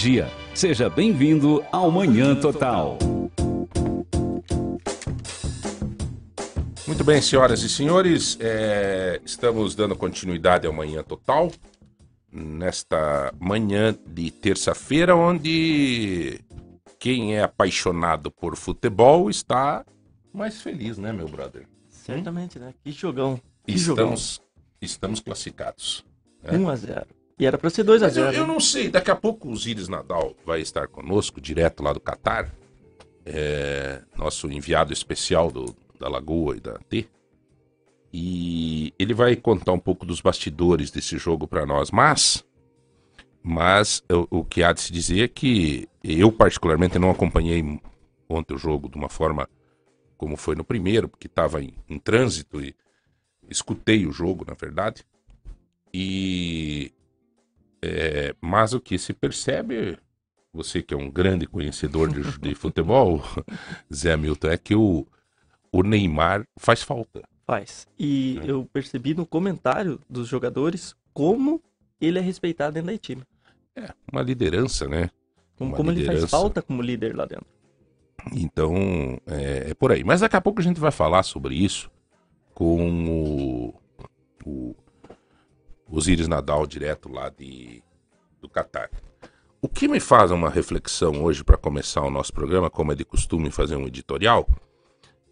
Dia, seja bem-vindo ao Manhã Total. Muito bem, senhoras e senhores, é, estamos dando continuidade ao Manhã Total nesta manhã de terça-feira, onde quem é apaixonado por futebol está mais feliz, né, meu brother? Certamente, né? Que jogão. Que estamos, estamos classificados. Né? 1 a 0 E era para ser 2 a 0 eu, eu, não sei, daqui a pouco o Ziris Nadal vai estar conosco, direto lá do Catar. É, nosso enviado especial do, da Lagoa e da T. E ele vai contar um pouco dos bastidores desse jogo para nós. Mas, mas o, o, que há de se dizer é que eu, particularmente, não acompanhei ontem o jogo de uma forma como foi no primeiro, porque estava em, em trânsito e escutei o jogo, na verdade. E é, mas o que se percebe, você que é um grande conhecedor de, de futebol, Zé Milton, é que o, o Neymar faz falta. Faz. E é. eu percebi no comentário dos jogadores como ele é respeitado dentro da time. É, uma liderança, né? Como, como liderança. ele faz falta como líder lá dentro. Então, é, é, por aí. Mas daqui a pouco a gente vai falar sobre isso com o, o Osiris Nadal, direto lá de, do Catar. O que me faz uma reflexão hoje para começar o nosso programa, como é de costume fazer um editorial,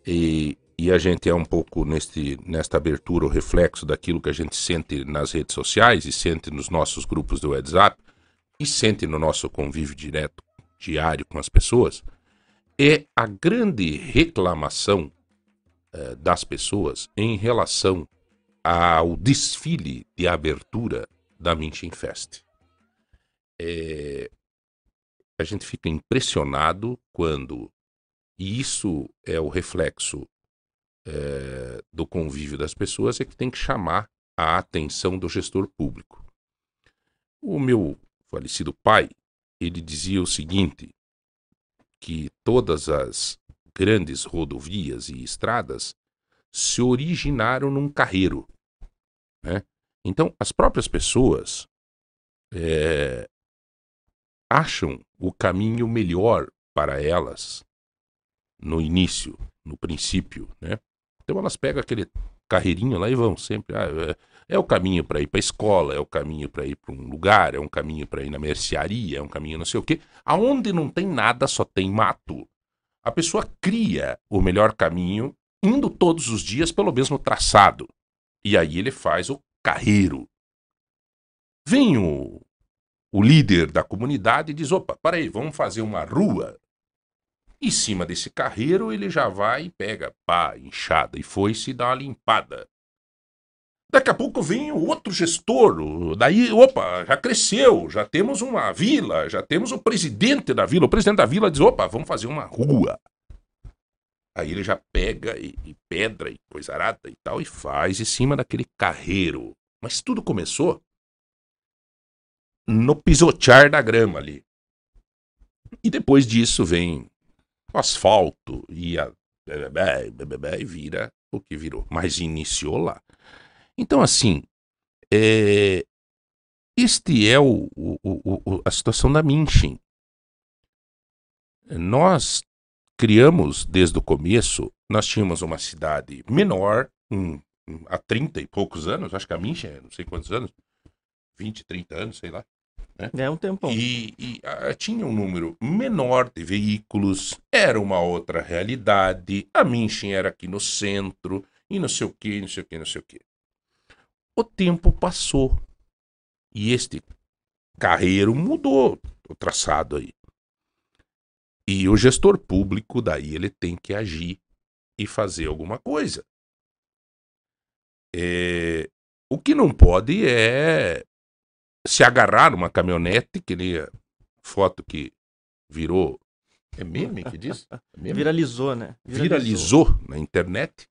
e, e a gente é um pouco neste, nesta abertura o reflexo daquilo que a gente sente nas redes sociais e sente nos nossos grupos do WhatsApp e sente no nosso convívio direto, diário com as pessoas é a grande reclamação eh, das pessoas em relação ao desfile de abertura da Minchin Fest. É, a gente fica impressionado quando, e isso é o reflexo é, do convívio das pessoas, é que tem que chamar a atenção do gestor público. O meu falecido pai, ele dizia o seguinte: que todas as grandes rodovias e estradas se originaram num carreiro. Né? Então, as próprias pessoas é, acham o caminho melhor para elas no início, no princípio. Né? Então, elas pegam aquele carreirinho lá e vão sempre. Ah, é, é o caminho para ir para a escola, é o caminho para ir para um lugar, é um caminho para ir na mercearia, é um caminho não sei o quê. Aonde não tem nada, só tem mato. A pessoa cria o melhor caminho indo todos os dias pelo mesmo traçado. E aí ele faz o carreiro. Vem o, o líder da comunidade e diz: opa, peraí, vamos fazer uma rua. Em cima desse carreiro ele já vai e pega pá, enxada e foi-se dar uma limpada. Daqui a pouco vem o outro gestor, daí, opa, já cresceu, já temos uma vila, já temos o presidente da vila. O presidente da vila diz, opa, vamos fazer uma rua. Aí ele já pega e, e pedra e coisa arada e tal e faz em cima daquele carreiro. Mas tudo começou no pisotear da grama ali. E depois disso vem o asfalto e a e vira o que virou. Mas iniciou lá. Então, assim, é, este é o, o, o, a situação da Minchin. Nós criamos desde o começo, nós tínhamos uma cidade menor, um, um, há 30 e poucos anos, acho que a Minchin é não sei quantos anos, 20, 30 anos, sei lá. Né? É um tempão. E, e a, tinha um número menor de veículos, era uma outra realidade, a Minchin era aqui no centro, e não sei o que, não sei o que, não sei o que. O tempo passou e este carreiro mudou o traçado aí. E o gestor público daí ele tem que agir e fazer alguma coisa. É, o que não pode é se agarrar numa caminhonete, que nem a foto que virou. É meme que diz? É meme? Viralizou, né? Viralizou. Viralizou na internet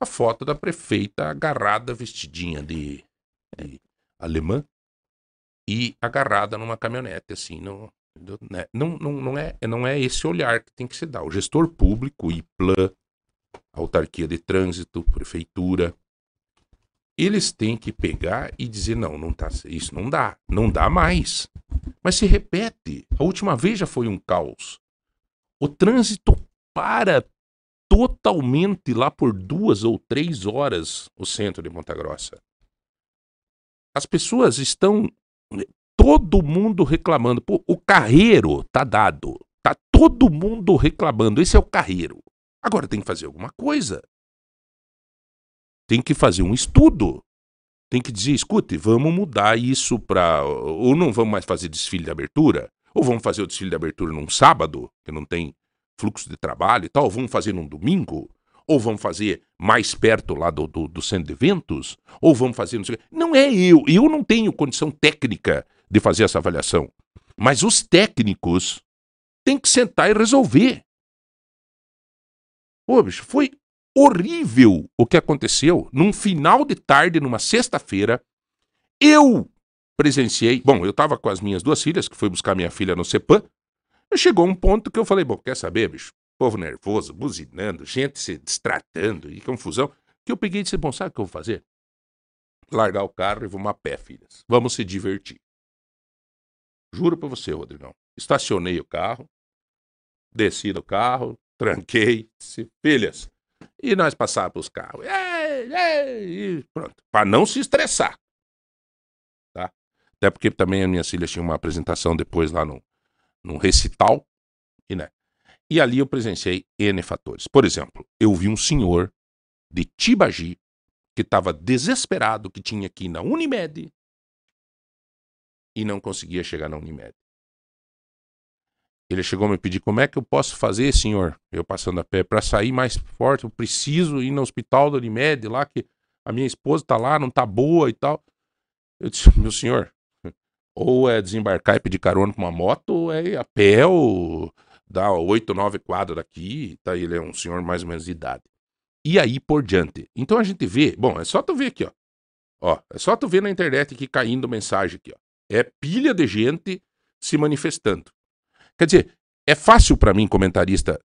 a foto da prefeita agarrada, vestidinha de, de alemã, e agarrada numa caminhonete, assim, não, né? não, não, não, é, não é esse olhar que tem que se dar. O gestor público, IPLAN, autarquia de trânsito, prefeitura, eles têm que pegar e dizer, não, não tá, isso não dá, não dá mais. Mas se repete. A última vez já foi um caos. O trânsito para totalmente lá por duas ou três horas o centro de Ponta Grossa. As pessoas estão. Todo mundo reclamando. Pô, o carreiro tá dado. Tá todo mundo reclamando. Esse é o carreiro. Agora tem que fazer alguma coisa. Tem que fazer um estudo. Tem que dizer, escute, vamos mudar isso para ou não vamos mais fazer desfile de abertura, ou vamos fazer o desfile de abertura num sábado, que não tem fluxo de trabalho e tal, ou vamos fazer num domingo, ou vamos fazer mais perto lá do, do, do centro de eventos, ou vamos fazer não sei Não é eu, eu não tenho condição técnica de fazer essa avaliação. Mas os técnicos têm que sentar e resolver. Pô, bicho, foi horrível o que aconteceu num final de tarde, numa sexta-feira. Eu presenciei. Bom, eu estava com as minhas duas filhas, que foi buscar minha filha no CEPAM. Chegou um ponto que eu falei: bom, quer saber, bicho? Povo nervoso, buzinando, gente se distratando e confusão. Que eu peguei e disse: bom, sabe o que eu vou fazer? Largar o carro e vamos a pé, filhas. Vamos se divertir. Juro pra você, Rodrigão. Estacionei o carro, desci do carro, tranquei, disse, filhas, e nós passávamos os carros. Ei, ei, e pronto. Para não se estressar. Tá? Até porque também as minhas filhas tinham uma apresentação depois lá no, no recital. E, né? e ali eu presenciei N fatores. Por exemplo, eu vi um senhor de Tibagi que estava desesperado que tinha ir na Unimed e não conseguia chegar na Unimed. Ele chegou a me pedir como é que eu posso fazer, senhor, eu passando a pé, para sair mais forte, eu preciso ir no hospital da Unimed lá, que a minha esposa tá lá, não tá boa e tal. Eu disse, meu senhor, ou é desembarcar e pedir carona com uma moto, ou é ir a pé, ou dar oito, nove quadros daqui, tá? Ele é um senhor mais ou menos de idade. E aí por diante. Então a gente vê, bom, é só tu ver aqui, ó. Ó, é só tu ver na internet aqui caindo mensagem aqui, ó. É pilha de gente se manifestando. Quer dizer, é fácil para mim, comentarista,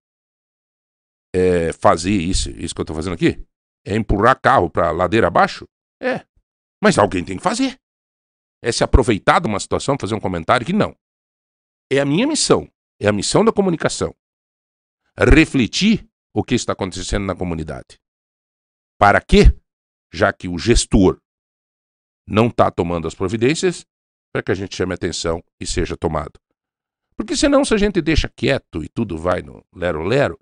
é, fazer isso, isso que eu tô fazendo aqui? É empurrar carro pra ladeira abaixo? É. Mas alguém tem que fazer. É se aproveitar de uma situação, fazer um comentário que não. É a minha missão. É a missão da comunicação. Refletir o que está acontecendo na comunidade. Para quê? Já que o gestor não está tomando as providências, para que a gente chame atenção e seja tomado. Porque senão, se a gente deixa quieto e tudo vai no lero-lero,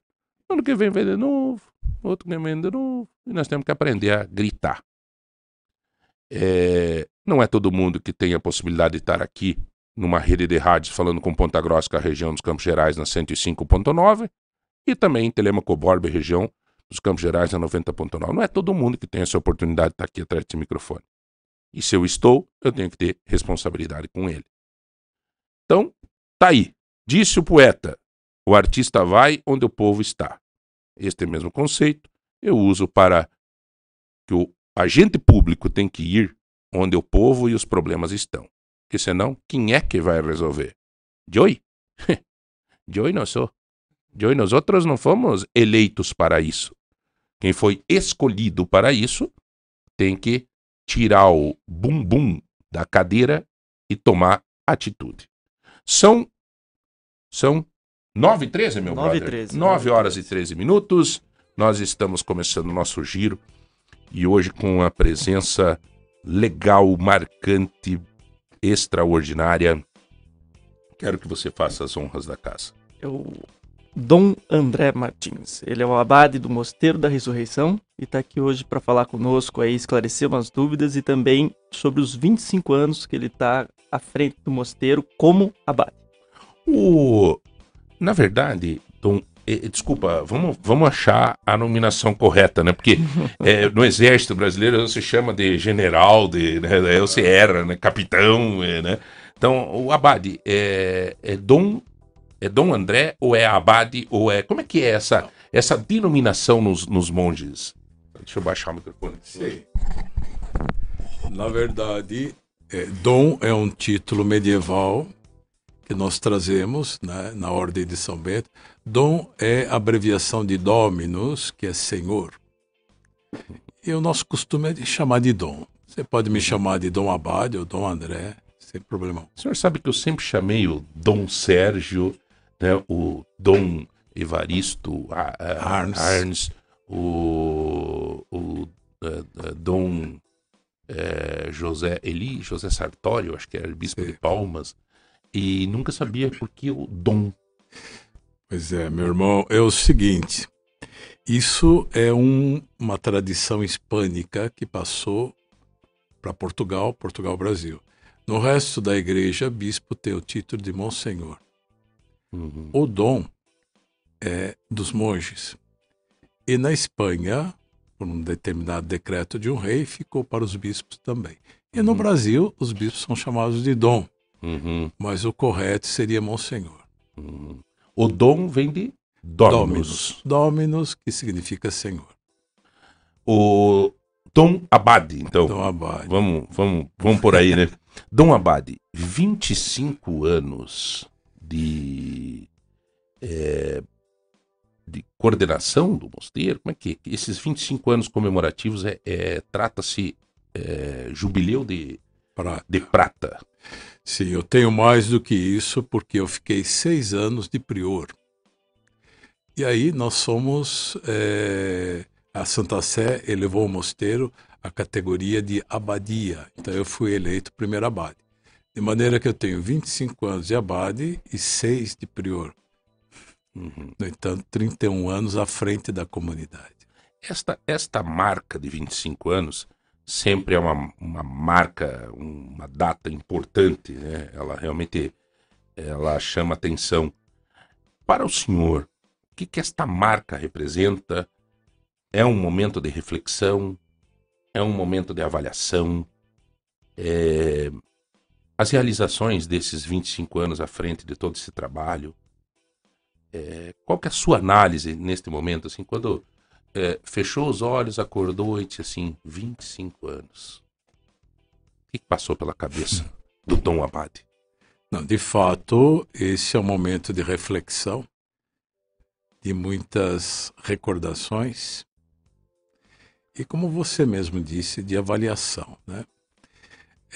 ano que vem vai de novo, outro que vem de novo, e nós temos que aprender a gritar. É, não é todo mundo que tem a possibilidade de estar aqui numa rede de rádios falando com Ponta Grossa, a região dos Campos Gerais, na 105.9, e também em Telemaco Borba, região dos Campos Gerais, na 90.9. Não é todo mundo que tem essa oportunidade de estar aqui atrás desse microfone. E se eu estou, eu tenho que ter responsabilidade com ele. Então, Tá aí. Disse o poeta: o artista vai onde o povo está. Este mesmo conceito eu uso para que o agente público tem que ir onde o povo e os problemas estão. Porque senão, quem é que vai resolver? Joy? Joy não sou. Joy, nós outros não fomos eleitos para isso. Quem foi escolhido para isso tem que tirar o bumbum da cadeira e tomar atitude. São são 9 e 13, meu 9 brother? 13, 9, 9 horas 13. e 13 minutos. Nós estamos começando o nosso giro e hoje com a presença legal, marcante, extraordinária. Quero que você faça as honras da casa. Eu Dom André Martins. Ele é o abade do Mosteiro da Ressurreição e está aqui hoje para falar conosco aí, esclarecer umas dúvidas e também sobre os 25 anos que ele está à frente do mosteiro como abade. O... Na verdade, Tom, eh, desculpa, vamos, vamos achar a nominação correta, né? Porque é, no exército brasileiro se chama de general, de, né? você era, né? Capitão, é, né? Então, o abade é, é Dom é Dom André ou é abade ou é como é que é essa essa denominação nos, nos monges? Deixa eu baixar o microfone. Sim. Na verdade, é, Dom é um título medieval que nós trazemos né, na ordem de São Bento. Dom é abreviação de Dominus, que é Senhor. E o nosso costume é de chamar de Dom. Você pode me chamar de Dom Abade ou Dom André, sem problema. O senhor sabe que eu sempre chamei o Dom Sérgio, né, o Dom Evaristo Arns. Arns, o, o eh, eh, Dom eh, José Eli, José Sartori, eu acho que era bispo de Sim. Palmas, e nunca sabia por que o Dom. Pois é, meu irmão, é o seguinte: isso é um- uma tradição hispânica que passou para Portugal, Portugal-Brasil. No resto da igreja, bispo tem o título de Monsenhor. Uhum. O dom é dos monges. E na Espanha, por um determinado decreto de um rei, ficou para os bispos também. E no Uhum. Brasil, os bispos são chamados de dom, Uhum. mas o correto seria Monsenhor. Uhum. O Dom vem de Dominus. Dominus. Dominus, que significa Senhor. O Dom Abade, então. Dom Abade. Vamos, vamos, vamos por aí, né? Dom Abade, 25 anos de, é, de coordenação do mosteiro. Como é que esses 25 anos comemorativos é, é- trata-se é, jubileu de, Pra... de prata? Sim, eu tenho mais do que isso, porque eu fiquei seis anos de prior. E aí nós somos. eh, a Santa Sé elevou o mosteiro à categoria de abadia. Então eu fui eleito primeiro abade. De maneira que eu tenho 25 anos de abade e 6 de prior. Uhum. No entanto, 31 anos à frente da comunidade. Esta, esta marca de 25 anos sempre é uma, uma marca, uma data importante, né? Ela realmente ela chama atenção. Para o senhor, o que, que esta marca representa? É um momento de reflexão? É um momento de avaliação? É, As realizações desses 25 anos à frente de todo esse trabalho? É, Qual que é a sua análise neste momento, assim, quando é, fechou os olhos, acordou e disse assim, 25 anos. O que que passou pela cabeça do Dom Abade? Não, de fato, esse é um momento de reflexão, de muitas recordações e, como você mesmo disse, de avaliação. Né?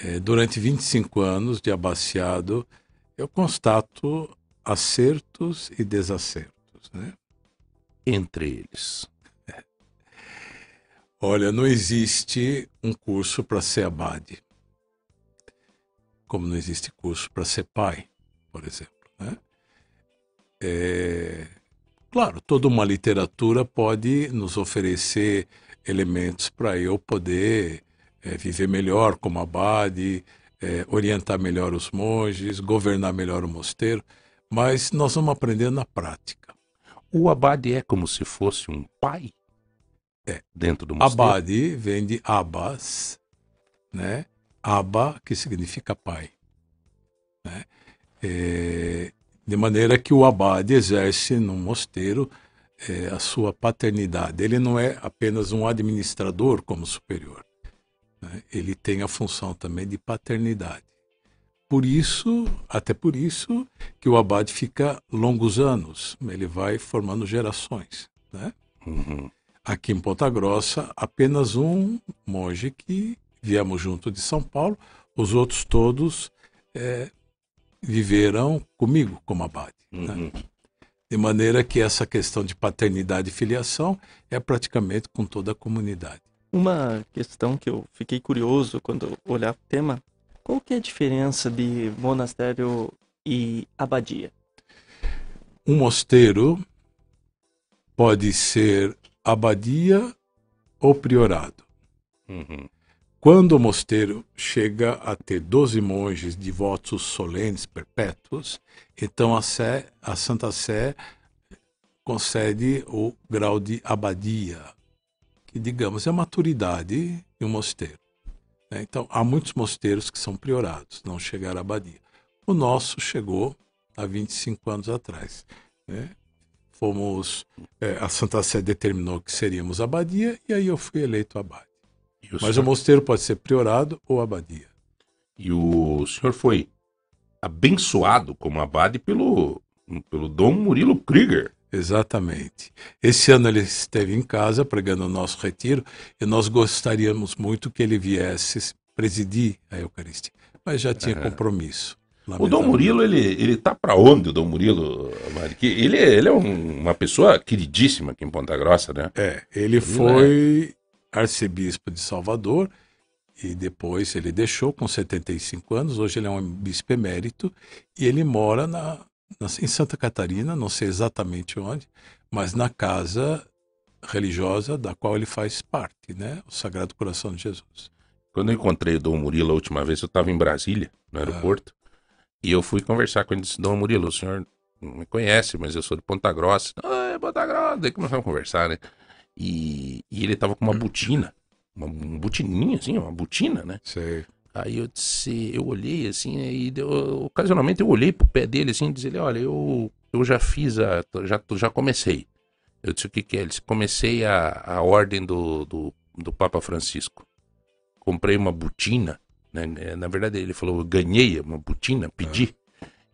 Eh, durante 25 anos de abaciado, eu constato acertos e desacertos. Né? Entre eles. Olha, não existe um curso para ser abade, como não existe curso para ser pai, por exemplo. Né? É, Claro, toda uma literatura pode nos oferecer elementos para eu poder é, viver melhor como abade, é, orientar melhor os monges, governar melhor o mosteiro, mas nós vamos aprender na prática. O Abade é como se fosse um pai? É. Dentro do mosteiro? Abade vem de abas, né? Aba, que significa pai. Né? É, de maneira que o abade exerce no mosteiro é, a sua paternidade. Ele não é apenas um administrador como superior. Né? Ele tem a função também de paternidade. Por isso, até por isso, que o abade fica longos anos. Ele vai formando gerações. Né? Uhum. aqui em Ponta Grossa, apenas um monge que viemos junto de São Paulo, os outros todos eh, viveram comigo como abade. né? Uhum. De maneira que essa questão de paternidade e filiação é praticamente com toda a comunidade. Uma questão que eu fiquei curioso quando olhar o tema, qual que é a diferença de monastério e abadia? Um mosteiro pode ser abadia ou priorado. Uhum. Quando o mosteiro chega a ter 12 monges de votos solenes perpétuos, então a, Sé, a Santa Sé concede o grau de abadia, digamos, é a maturidade de um mosteiro. né? Então, há muitos mosteiros que são priorados, não chegaram à abadia. O nosso chegou há 25 anos atrás. né? Fomos, eh, a Santa Sé determinou que seríamos abadia, e aí eu fui eleito abade. O, Mas o senhor, mosteiro pode ser priorado ou abadia. e o senhor foi abençoado como abade pelo, pelo Dom Murilo Krieger. Exatamente. Esse ano ele esteve em casa pregando o nosso retiro e nós gostaríamos muito que ele viesse presidir a Eucaristia. mas já tinha compromisso. O Dom Murilo, ele, ele tá para onde, o Dom Murilo, Mari? Ele, ele é um- uma pessoa queridíssima aqui em Ponta Grossa, né? É, ele foi arcebispo de Salvador e depois ele deixou com 75 anos. Hoje ele é um bispo emérito e ele mora na- em Santa Catarina, não sei exatamente onde, mas na casa religiosa da qual ele faz parte, né? O Sagrado Coração de Jesus. Quando eu encontrei o Dom Murilo a última vez, eu estava em Brasília, no aeroporto, e eu fui conversar com ele. Disse: Dom Murilo, o senhor não me conhece, mas eu sou de Ponta Grossa. Ah, é Ponta Grossa. Daí começamos a conversar, né? E, e ele tava com uma botina, uma, um botininho, assim, uma botina, né? Sei. Aí eu disse, eu olhei assim, e deu- ocasionalmente eu olhei pro pé dele assim, e disse ele, olha, eu, eu já fiz a. Já, já comecei. Eu disse o que, que é? Ele disse, comecei a, a ordem do, do, do Papa Francisco. Comprei uma botina, né? eh, Na verdade, ele falou, eu ganhei uma botina, pedi.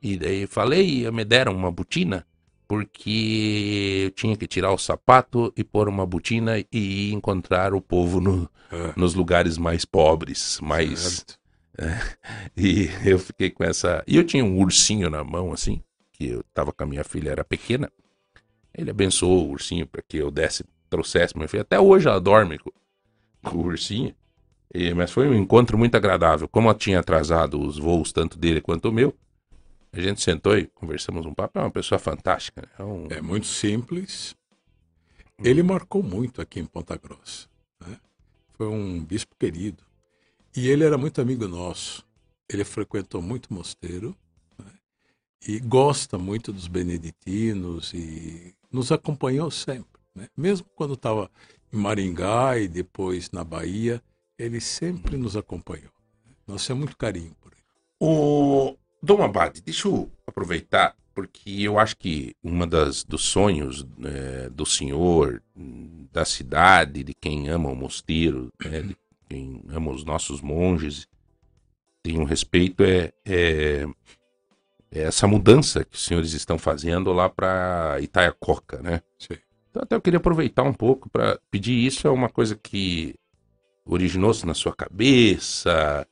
E daí falei, e me deram uma botina, porque eu tinha que tirar o sapato e pôr uma botina e ir encontrar o povo no, É, nos lugares mais pobres, mais certo. e eu fiquei com essa. E eu tinha um ursinho na mão, assim, que eu tava com a minha filha, era pequena. Ele abençoou o ursinho para que eu desse, trouxesse minha filha. Até hoje ela dorme com, com o ursinho. E- mas foi um encontro muito agradável. Como eu tinha atrasado os voos, tanto dele quanto o meu, a gente sentou e conversamos um papo. É uma pessoa fantástica. né? É um... É muito simples. Ele marcou muito aqui em Ponta Grossa. né? Foi um bispo querido. E ele era muito amigo nosso. Ele frequentou muito o mosteiro né? e gosta muito dos beneditinos e nos acompanhou sempre. né? Mesmo quando estava em Maringá e depois na Bahia, ele sempre nos acompanhou. Nós temos muito carinho por ele. O Dom Abade, deixa eu aproveitar, porque eu acho que uma das dos sonhos eh, do senhor, da cidade, de quem ama o mosteiro, né, de quem ama os nossos monges, tem um respeito, é, é- é essa mudança que os senhores estão fazendo lá para Itaiacoca, né? Sim. Então até eu queria aproveitar um pouco para pedir isso, é uma coisa que originou-se na sua cabeça,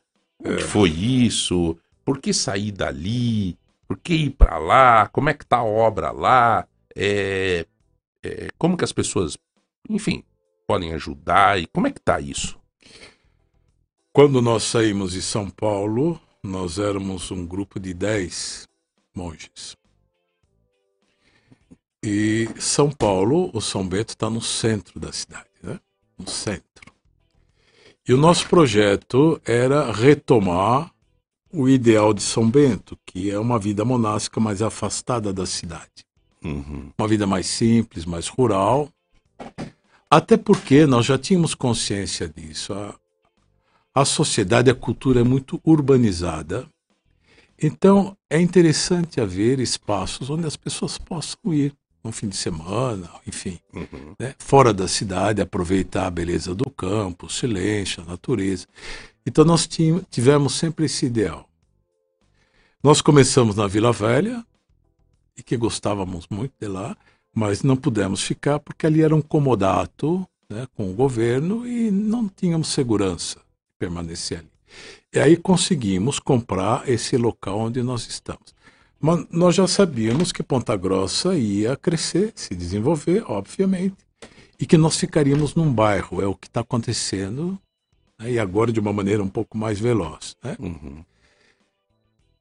onde foi isso, por que sair dali, por que ir para lá, como é que tá a obra lá, é, é, como que as pessoas, enfim, podem ajudar e como é que tá isso? Quando nós saímos de São Paulo, nós éramos um grupo de 10 monges. E São Paulo, o São Bento está no centro da cidade, né? No centro. E o nosso projeto era retomar o ideal de São Bento, que é uma vida monástica mais afastada da cidade Uhum, uma vida mais simples, mais rural. Até porque nós já tínhamos consciência disso. A, a sociedade, a cultura é muito urbanizada. Então, é interessante haver espaços onde as pessoas possam ir no fim de semana, enfim, uhum, né? fora da cidade, aproveitar a beleza do campo, o silêncio, a natureza. Então, nós tivemos sempre esse ideal. Nós começamos na Vila Velha, e que gostávamos muito de lá, mas não pudemos ficar porque ali era um comodato né, com o governo e não tínhamos segurança de permanecer ali. E aí conseguimos comprar esse local onde nós estamos. Mas nós já sabíamos que Ponta Grossa ia crescer, se desenvolver, obviamente, e que nós ficaríamos num bairro, é o que está acontecendo, né, e agora de uma maneira um pouco mais veloz. Né? uhum.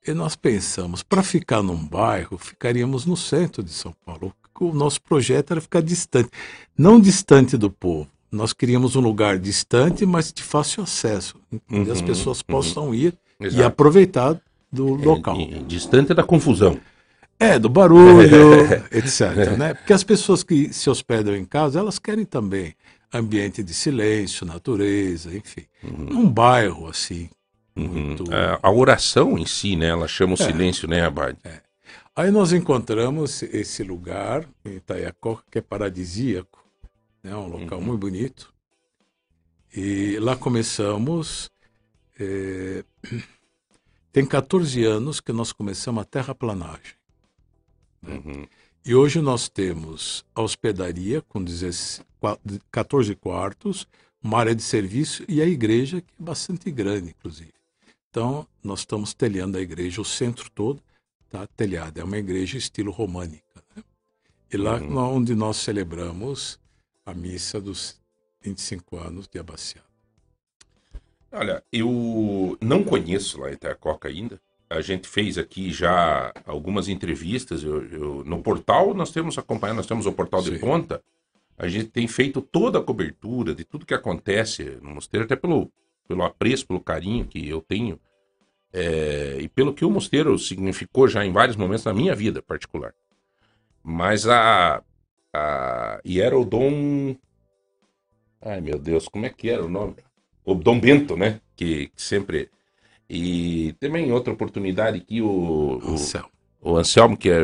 E nós pensamos, para ficar num bairro, ficaríamos no centro de São Paulo. O nosso projeto era ficar distante. Não distante do povo. Nós queríamos um lugar distante, mas de fácil acesso, onde as Uhum, pessoas uhum. possam ir e Exato. aproveitar do local. É, distante da confusão. É, do barulho, etc. Né? Porque as pessoas que se hospedam em casa, elas querem também ambiente de silêncio, natureza, enfim. Um bairro assim. Uhum. Muito- A, oração em si, né? Ela chama o É. silêncio, né, Abade? Aí nós encontramos esse lugar em Itaiacoca, que é paradisíaco, né? um local muito bonito. E lá começamos. eh, Tem 14 anos que nós começamos a terraplanagem. Uhum. E hoje nós temos a hospedaria com 16 qua- 14 quartos, uma área de serviço e a igreja, que é bastante grande, inclusive. Então, nós estamos telhando a igreja, o centro todo está telhado. É uma igreja estilo românica. Né? E lá Uhum. onde nós celebramos a missa dos 25 anos de Abaciado. Olha, eu não conheço lá Itacoca ainda. A gente fez aqui já algumas entrevistas. Eu, eu- no portal nós temos acompanhado, nós temos o portal de Sim. ponta. A gente tem feito toda a cobertura de tudo que acontece no mosteiro, até pelo, pelo apreço, pelo carinho que eu tenho. é, e pelo que o mosteiro significou já em vários momentos na minha vida particular. Mas a. a e era o Dom. Ai meu Deus, como é que era o nome? O Dom Bento, né? Que, que sempre. E também outra oportunidade que o, o, Anselmo. o Anselmo, que é,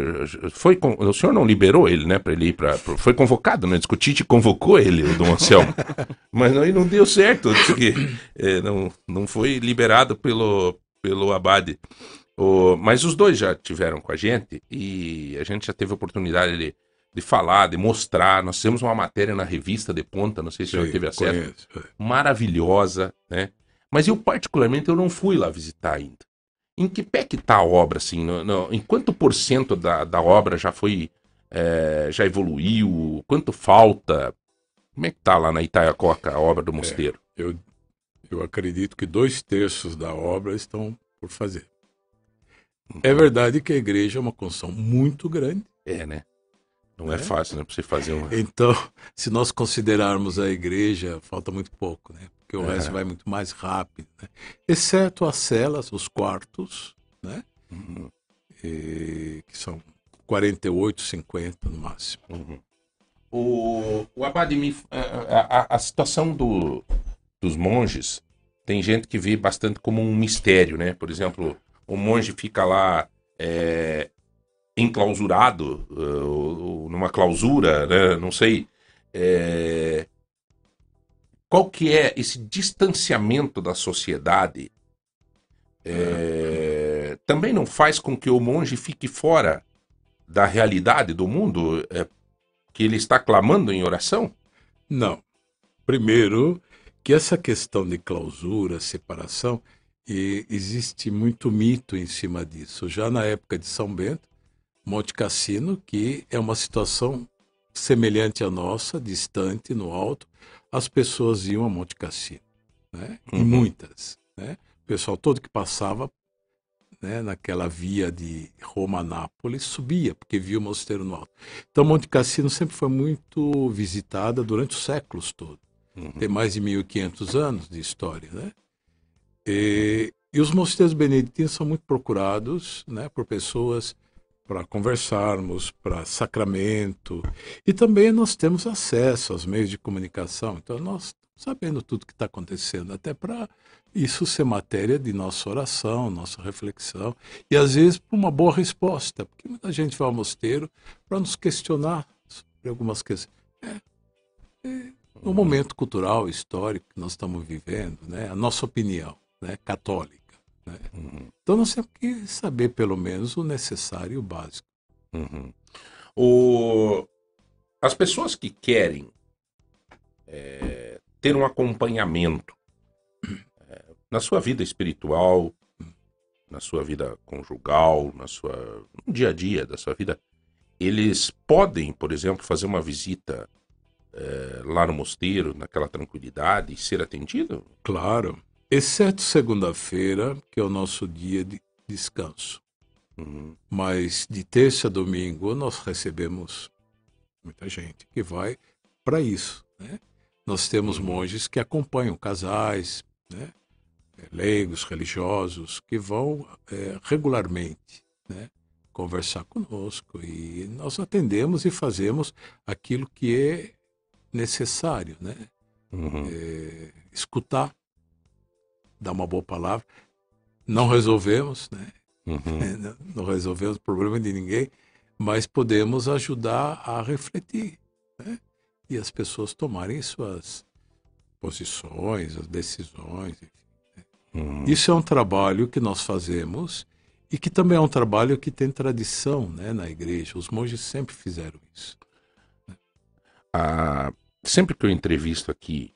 foi. O senhor não liberou ele, né? Para ele ir para. Foi convocado, né? Discutir convocou ele, o Dom Anselmo. Mas não, e não deu certo. disse que, é, não, não foi liberado pelo, pelo Abade. O, mas os dois já tiveram com a gente e a gente já teve a oportunidade de, de falar, de mostrar. Nós fizemos uma matéria na revista de ponta, não sei se o senhor Sim, teve acesso conheço, é. maravilhosa, né? Mas eu, particularmente, eu não fui lá visitar ainda. Em que pé que tá a obra, assim? No, no- em quanto por cento da, da obra já foi, é, já evoluiu? Quanto falta? Como é que tá lá na Itaiacoca a obra do mosteiro? Eu, eu acredito que dois terços da obra estão por fazer. É verdade que a igreja é uma construção muito grande. É, né? Não é, É. fácil, né? Pra você fazer uma... Então, se nós considerarmos a igreja, falta muito pouco, né? Porque o É. resto vai muito mais rápido, né? Exceto as celas, os quartos, né? Uhum, E- que são 48, 50 no máximo. uhum. O, o Abade, a, a- a situação do, dos monges, tem gente que vê bastante como um mistério, né? Por exemplo, o monge fica lá é, enclausurado, ou numa clausura, né? Não sei. é, qual que é esse distanciamento da sociedade? é, também não faz com que o monge fique fora da realidade do mundo é, que ele está clamando em oração? Não. Primeiro, que essa questão de clausura, separação, existe muito mito em cima disso. Já na época de São Bento, Monte Cassino, que é uma situação semelhante à nossa, distante, no alto, as pessoas iam a Monte Cassino, né? E Uhum. muitas, né? O pessoal todo que passava né, naquela via de Roma a Nápoles subia, porque via o mosteiro no alto. Então, Monte Cassino sempre foi muito visitada durante os séculos todos. Uhum. Tem mais de 1.500 anos de história, né? E, e os mosteiros beneditinos são muito procurados né, por pessoas para conversarmos, para sacramento. E também nós temos acesso aos meios de comunicação. Então, nós sabendo tudo que está acontecendo, até para isso ser matéria de nossa oração, nossa reflexão. E, às vezes, para uma boa resposta, porque muita gente vai ao mosteiro para nos questionar sobre algumas questões. É, é, momento cultural, histórico que nós estamos vivendo, né, a nossa opinião né, católica. Né? Uhum. Então nós temos que saber pelo menos o necessário e o básico. Uhum. O... As pessoas que querem é, ter um acompanhamento é, na sua vida espiritual, na sua vida conjugal, na sua no dia a dia da sua vida, eles podem, por exemplo, fazer uma visita é, lá no mosteiro, naquela tranquilidade e ser atendido? Claro, exceto segunda-feira, que é o nosso dia de descanso. Uhum. Mas de terça a domingo nós recebemos muita gente que vai para isso. Né? Nós temos monges que acompanham casais, né? leigos, religiosos, que vão é, regularmente né? conversar conosco e nós atendemos e fazemos aquilo que é necessário, né? Uhum. É, escutar, dar uma boa palavra. Não resolvemos, né? Uhum. não resolvemos o problema de ninguém, mas podemos ajudar a refletir né? e as pessoas tomarem suas posições, as decisões. enfim. Uhum. Isso é um trabalho que nós fazemos e que também é um trabalho que tem tradição né, na igreja. Os monges sempre fizeram isso. a- sempre que eu entrevisto aqui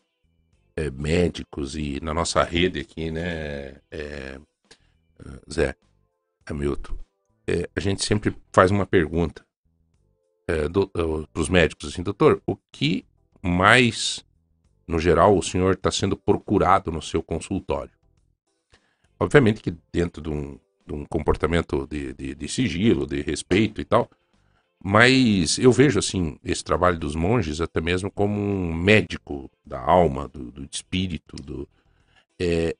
é, médicos e na nossa rede aqui, né, é, uh, Zé, Hamilton, é, a gente sempre faz uma pergunta é, para os médicos assim, doutor, o que mais, no geral, o senhor está sendo procurado no seu consultório? Obviamente que dentro de um, de um comportamento de, de, de sigilo, de respeito e tal, mas eu vejo assim esse trabalho dos monges até mesmo como um médico da alma, do, do espírito, do é,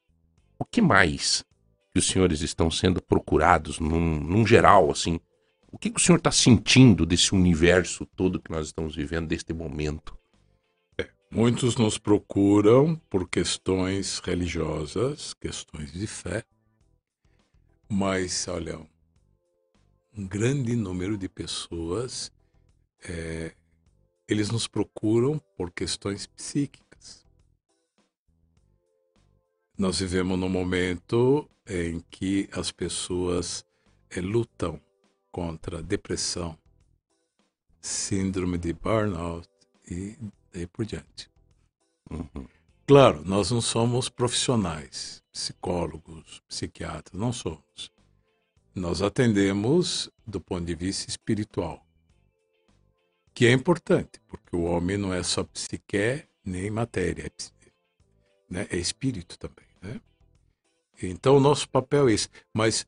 o que mais que os senhores estão sendo procurados num, num geral assim? O que, que o senhor está sentindo desse universo todo que nós estamos vivendo deste momento? É, muitos nos procuram por questões religiosas, questões de fé, mas olha, um grande número de pessoas, é, eles nos procuram por questões psíquicas. Nós vivemos num momento em que as pessoas é, lutam contra depressão, síndrome de burnout e daí por diante. Uhum. Claro, nós não somos profissionais, psicólogos, psiquiatras, não somos. Nós atendemos do ponto de vista espiritual, que é importante, porque o homem não é só psique nem matéria, é, né? é espírito também. Né? Então, o nosso papel é esse. Mas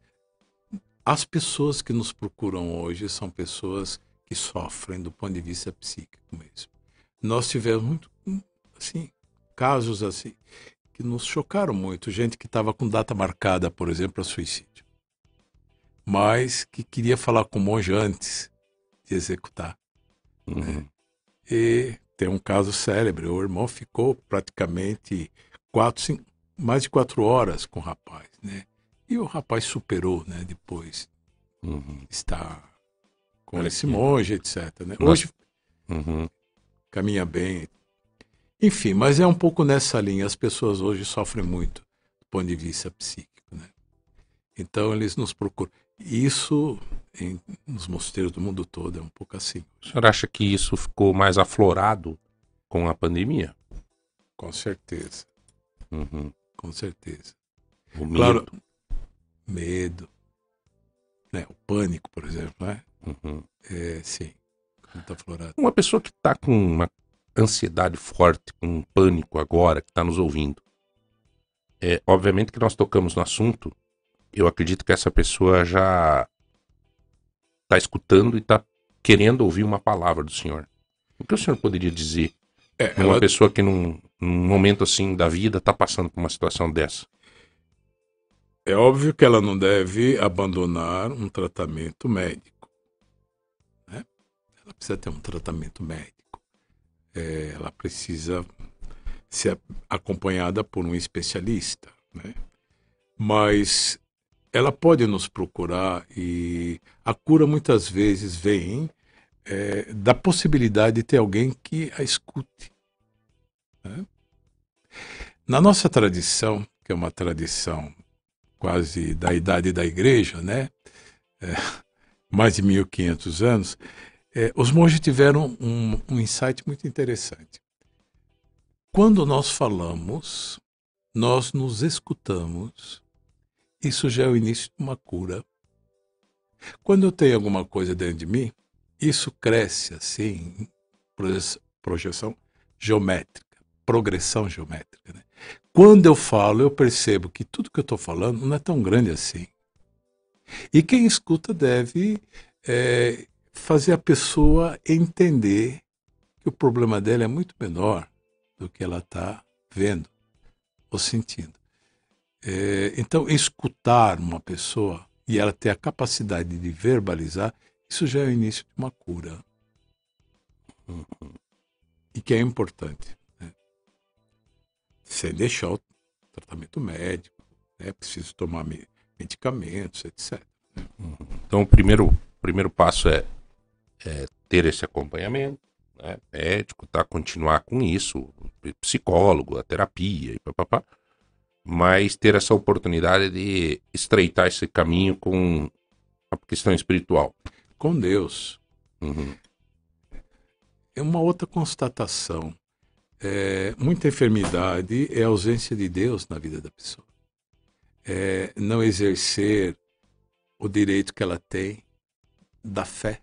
as pessoas que nos procuram hoje são pessoas que sofrem do ponto de vista psíquico mesmo. Nós tivemos muito, assim, casos assim que nos chocaram muito, gente que estava com data marcada, por exemplo, para suicídio mas que queria falar com o monge antes de executar. Uhum. Né? E tem um caso célebre: o irmão ficou praticamente quatro, cinco, mais de quatro horas com o rapaz, né? E o rapaz superou, né? Depois uhum. está com Olha esse aqui. monge, etc. Né? Hoje uhum. caminha bem. Enfim, mas é um pouco nessa linha. As pessoas hoje sofrem muito do ponto de vista psíquico, né? Então eles nos procuram. Isso em, nos mosteiros do mundo todo é um pouco assim. O senhor acha que isso ficou mais aflorado com a pandemia? Com certeza. Uhum. Com certeza. O medo. Claro, medo. Né? O pânico, por exemplo, né? Uhum. É, sim. Muito aflorado. Uma pessoa que está com uma ansiedade forte, com um pânico agora, que está nos ouvindo. É, obviamente que nós tocamos no assunto eu acredito que essa pessoa já está escutando e está querendo ouvir uma palavra do Senhor. O que o Senhor poderia dizer é, uma ela... pessoa que num, num, momento assim da vida está passando por uma situação dessa? É óbvio que ela não deve abandonar um tratamento médico. Né? Ela precisa ter um tratamento médico. É, ela precisa ser acompanhada por um especialista. Né? Mas ela pode nos procurar e a cura muitas vezes vem é, da possibilidade de ter alguém que a escute. Né? Na nossa tradição, que é uma tradição quase da idade da igreja, né? É, mais de 1500 anos, é, os monges tiveram um, um insight muito interessante. Quando nós falamos, nós nos escutamos isso já é o início de uma cura. Quando eu tenho alguma coisa dentro de mim, isso cresce assim, projeção geométrica, progressão geométrica. Né? Quando eu falo, eu percebo que tudo que eu estou falando não é tão grande assim. E quem escuta deve é, fazer a pessoa entender que o problema dela é muito menor do que ela está vendo ou sentindo. É, então, escutar uma pessoa e ela ter a capacidade de verbalizar, isso já é o início de uma cura. Uhum. E que é importante. Né? Sem deixar o tratamento médico, né? preciso tomar medicamentos, etc. Né? Uhum. Então, o primeiro, primeiro passo é, é ter esse acompanhamento né? médico, tá? continuar com isso, psicólogo, a terapia e papapá mas ter essa oportunidade de estreitar esse caminho com a questão espiritual. Com Deus. Uhum. É uma outra constatação. É, muita enfermidade é a ausência de Deus na vida da pessoa. é, não exercer o direito que ela tem da fé,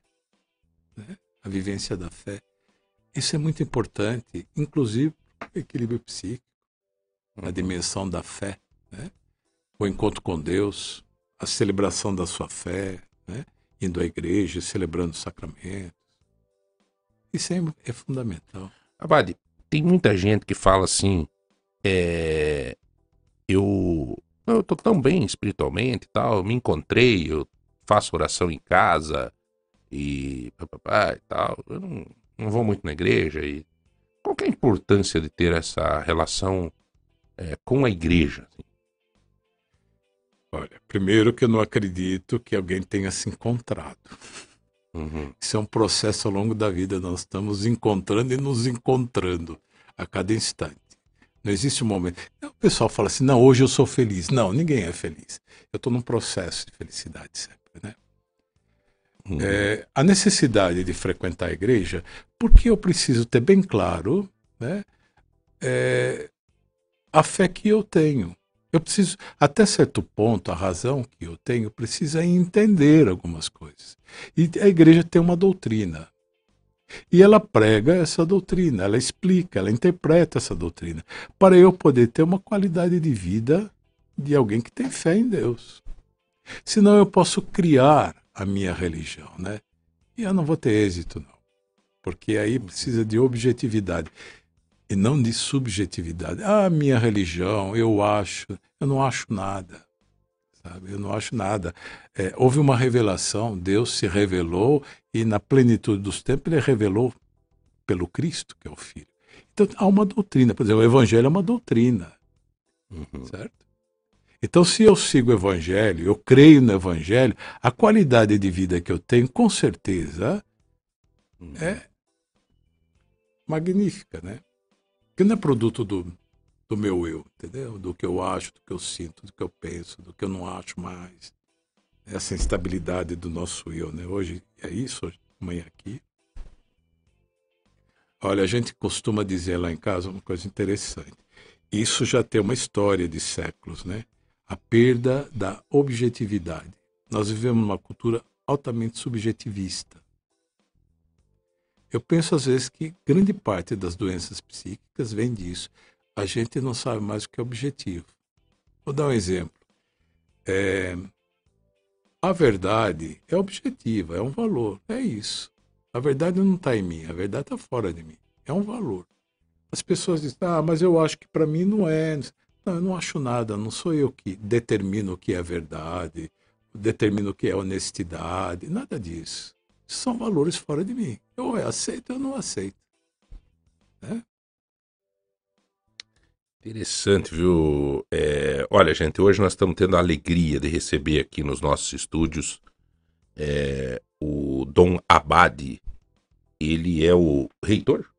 né? a vivência da fé. Isso é muito importante, inclusive o equilíbrio psíquico, a dimensão da fé, né? o encontro com Deus, a celebração da sua fé, né? indo à igreja, celebrando os sacramentos. Isso é, é fundamental. Abade, tem muita gente que fala assim, é, eu eu tô tão bem espiritualmente e tal, me encontrei, eu faço oração em casa e papapá e tal. Eu não, não vou muito na igreja e qual que é a importância de ter essa relação é, com a igreja? Assim? Olha, primeiro que eu não acredito que alguém tenha se encontrado. Uhum. Isso é um processo ao longo da vida. Nós estamos encontrando e nos encontrando a cada instante. Não existe um momento. O pessoal fala assim: não, hoje eu sou feliz. Não, ninguém é feliz. Eu estou num processo de felicidade sempre. Né? Uhum. É, a necessidade de frequentar a igreja, porque eu preciso ter bem claro né, é, a fé que eu tenho. Eu preciso, até certo ponto, a razão que eu tenho precisa entender algumas coisas. E a igreja tem uma doutrina. E ela prega essa doutrina, ela explica, ela interpreta essa doutrina, para eu poder ter uma qualidade de vida de alguém que tem fé em Deus. Senão eu posso criar a minha religião, né? E eu não vou ter êxito, não. Porque aí precisa de objetividade e não de subjetividade. Ah, minha religião, eu acho, eu não acho nada. Sabe? Eu não acho nada. É, houve uma revelação, Deus se revelou e na plenitude dos tempos ele revelou pelo Cristo, que é o Filho. Então há uma doutrina, por exemplo, o Evangelho é uma doutrina, Uhum. certo? Então, se eu sigo o Evangelho, eu creio no Evangelho, a qualidade de vida que eu tenho, com certeza, Uhum. é magnífica, né? Que não é produto do, do meu eu, entendeu? Do que eu acho, do que eu sinto, do que eu penso, do que eu não acho mais. Essa instabilidade do nosso eu, né? Hoje é isso, hoje, amanhã aqui. Olha, a gente costuma dizer lá em casa uma coisa interessante. Isso já tem uma história de séculos, né? A perda da objetividade. Nós vivemos numa cultura altamente subjetivista. Eu penso às vezes que grande parte das doenças psíquicas vem disso. A gente não sabe mais o que é objetivo. Vou dar um exemplo. É, a verdade é objetiva, é um valor, é isso. A verdade não está em mim, a verdade está fora de mim. É um valor. As pessoas dizem, ah, mas eu acho que para mim não é. Não, eu não acho nada, não sou eu que determino o que é verdade, determino o que é honestidade, nada disso. São valores fora de mim. Eu aceito, eu não aceito. Né? Interessante, viu? É, olha, gente, hoje nós estamos tendo a alegria de receber aqui nos nossos estúdios é, o Dom Abade. Ele é o reitor?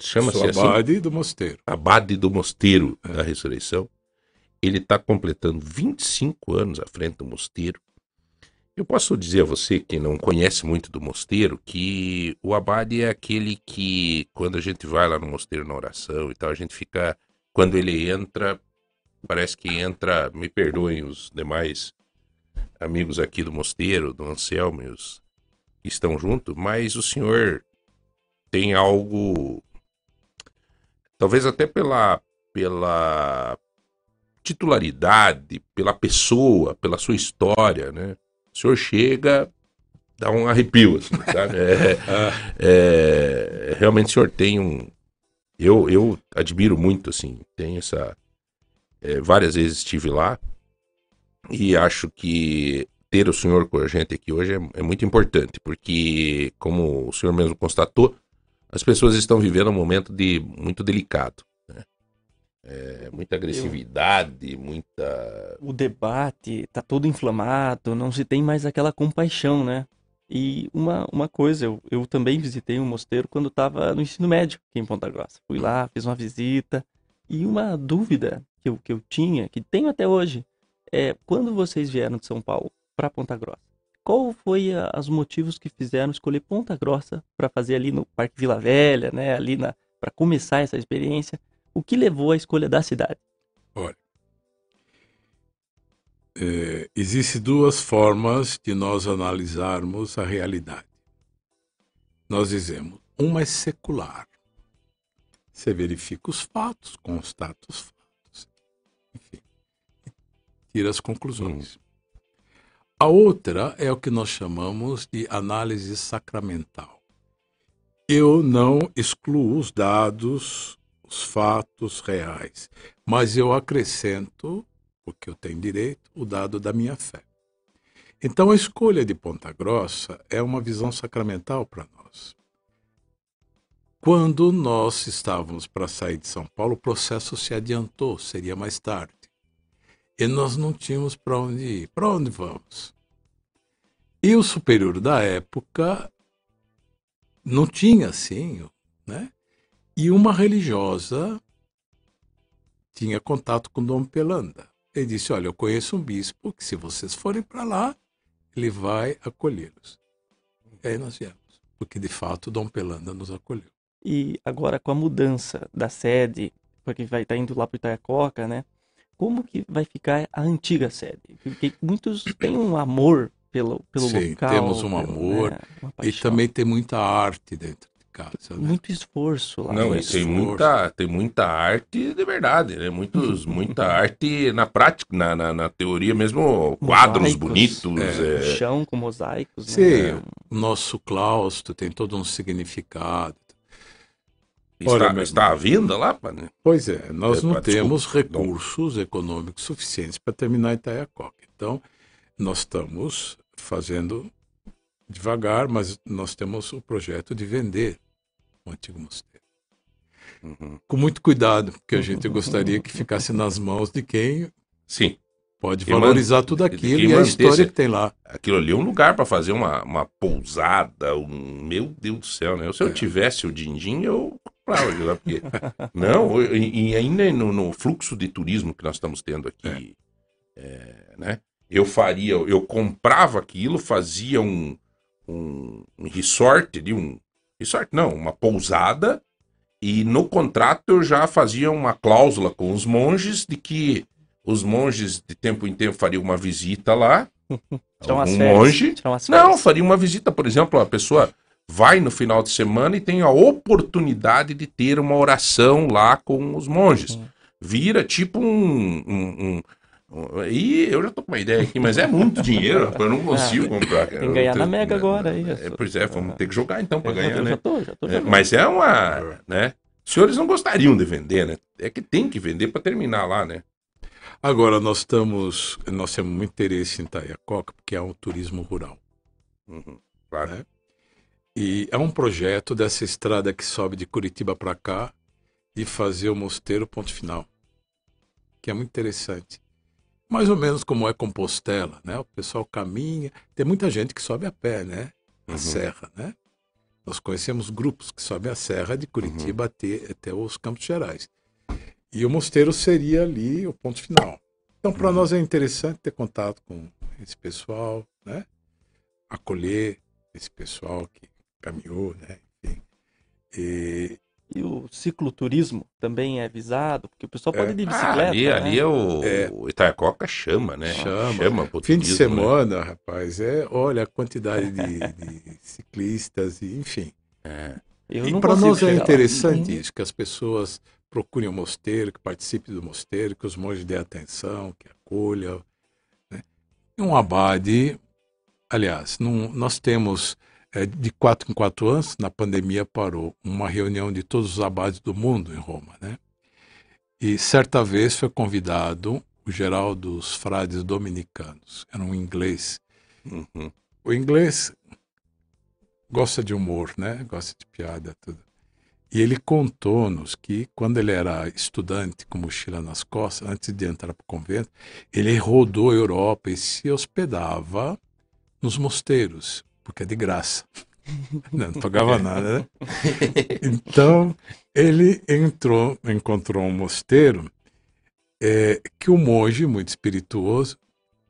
Chama-se assim? abade do mosteiro. Abade do Mosteiro da Ressurreição. Ele está completando 25 anos à frente do mosteiro. Eu posso dizer a você que não conhece muito do mosteiro que o abade é aquele que, quando a gente vai lá no mosteiro na oração e tal, a gente fica. Quando ele entra, parece que entra. Me perdoem os demais amigos aqui do mosteiro, do Anselmo os que estão junto, mas o senhor tem algo. Talvez até pela, pela titularidade, pela pessoa, pela sua história, né? O senhor chega, dá um arrepio, assim, sabe? É, é, realmente o senhor tem um. Eu, eu admiro muito, assim, tenho essa. é, várias vezes estive lá e acho que ter o senhor com a gente aqui hoje é, é muito importante, porque, como o senhor mesmo constatou, as pessoas estão vivendo um momento de muito delicado. É, muita agressividade, muita. O debate tá todo inflamado, não se tem mais aquela compaixão, né? E uma, uma coisa, eu, eu também visitei um mosteiro quando estava no ensino médio aqui em Ponta Grossa. Fui lá, fiz uma visita, e uma dúvida que eu, que eu tinha, que tenho até hoje, é quando vocês vieram de São Paulo para Ponta Grossa, qual foi a, os motivos que fizeram escolher Ponta Grossa para fazer ali no Parque Vila Velha, né, ali na para começar essa experiência? O que levou à escolha da cidade? Olha, é, existem duas formas de nós analisarmos a realidade. Nós dizemos, uma é secular. Você verifica os fatos, constata os fatos, enfim, tira as conclusões. Hum. A outra é o que nós chamamos de análise sacramental. Eu não excluo os dados, os fatos reais, mas eu acrescento, porque eu tenho direito, o dado da minha fé. Então a escolha de Ponta Grossa é uma visão sacramental para nós. Quando nós estávamos para sair de São Paulo, o processo se adiantou, seria mais tarde. E nós não tínhamos para onde ir. Para onde vamos? E o superior da época não tinha assim, né? E uma religiosa tinha contato com Dom Pelanda. Ele disse: Olha, eu conheço um bispo que, se vocês forem para lá, ele vai acolhê-los. E aí nós viemos, porque de fato Dom Pelanda nos acolheu. E agora, com a mudança da sede, porque vai estar tá indo lá para Itaiacoca, né? como que vai ficar a antiga sede? Porque muitos têm um amor pelo, pelo Sim, local. temos um amor né, e também tem muita arte dentro de casa. Né? Muito esforço lá. Não, e tem muita, tem muita arte de verdade, né? Muitos, muita arte na prática, na, na, na teoria mesmo, quadros mosaicos, bonitos. É. É... Chão com mosaicos. Né? Sim, né? o nosso claustro tem todo um significado. Está, Ora, está à vinda lá? Né? Pois é, nós é, não temos recursos não. econômicos suficientes para terminar Itaiacoca. Então, nós estamos fazendo devagar, mas nós temos o projeto de vender o antigo mosteiro. Uhum. Com muito cuidado, porque a gente gostaria que ficasse nas mãos de quem Sim. pode valorizar tudo aquilo e a história que tem lá. Aquilo ali é um lugar para fazer uma, uma pousada, um, meu Deus do céu, né? Se eu é. tivesse o din-din, eu lá, porque... Não, e, e ainda no, no, fluxo de turismo que nós estamos tendo aqui, é. É, né? Eu faria, eu comprava aquilo, fazia um, um, um resort ali, um resort não, uma pousada, e no contrato eu já fazia uma cláusula com os monges de que os monges de tempo em tempo fariam uma visita lá. um monge. Não, faria uma visita, por exemplo, a pessoa vai no final de semana e tem a oportunidade de ter uma oração lá com os monges. Vira tipo um, um, um, e eu já tô com uma ideia aqui, mas é muito dinheiro, eu não consigo ah, comprar. Tem que ganhar na Mega agora aí. É, pois é, vamos ter que jogar então para ganhar, eu né? Já tô, já tô é, mas é uma, né? Os senhores não gostariam de vender, né? É que tem que vender para terminar lá, né? Agora nós estamos, nós temos muito interesse em Itaiacoca, porque é um turismo rural. Uhum, claro. Né? E é um projeto dessa estrada que sobe de Curitiba para cá de fazer o mosteiro ponto final, que é muito interessante. Mais ou menos como é Compostela, né? O pessoal caminha, tem muita gente que sobe a pé, né? A uhum. serra, né? Nós conhecemos grupos que sobem a serra de Curitiba uhum. até, até os Campos Gerais. E o mosteiro seria ali o ponto final. Então, para uhum. nós é interessante ter contato com esse pessoal, né? Acolher esse pessoal que caminhou, né? E, e o cicloturismo também é visado, porque o pessoal pode é. ir de bicicleta. Ah, ali, né? ali é o, é. o Itacoca chama, né? Chama. chama Fim turismo, de né? semana, né? rapaz, é, olha a quantidade de, de ciclistas, e, enfim. É. e para nós é interessante lá. isso, que as pessoas procurem o mosteiro, que participem do mosteiro, que os monges dêem atenção, que acolham. Né? E um abade, aliás, num, nós temos é, de quatro em quatro anos, na pandemia parou, uma reunião de todos os abades do mundo em Roma, né? E certa vez foi convidado o geral dos frades dominicanos, era um inglês. Uhum. O inglês gosta de humor, né? Gosta de piada, tudo. E ele contou-nos que quando ele era estudante com mochila nas costas, antes de entrar para o convento, ele rodou a Europa e se hospedava nos mosteiros porque é de graça. Não, não pagava nada, né? Então, ele entrou, encontrou um mosteiro é, que o monge, muito espirituoso,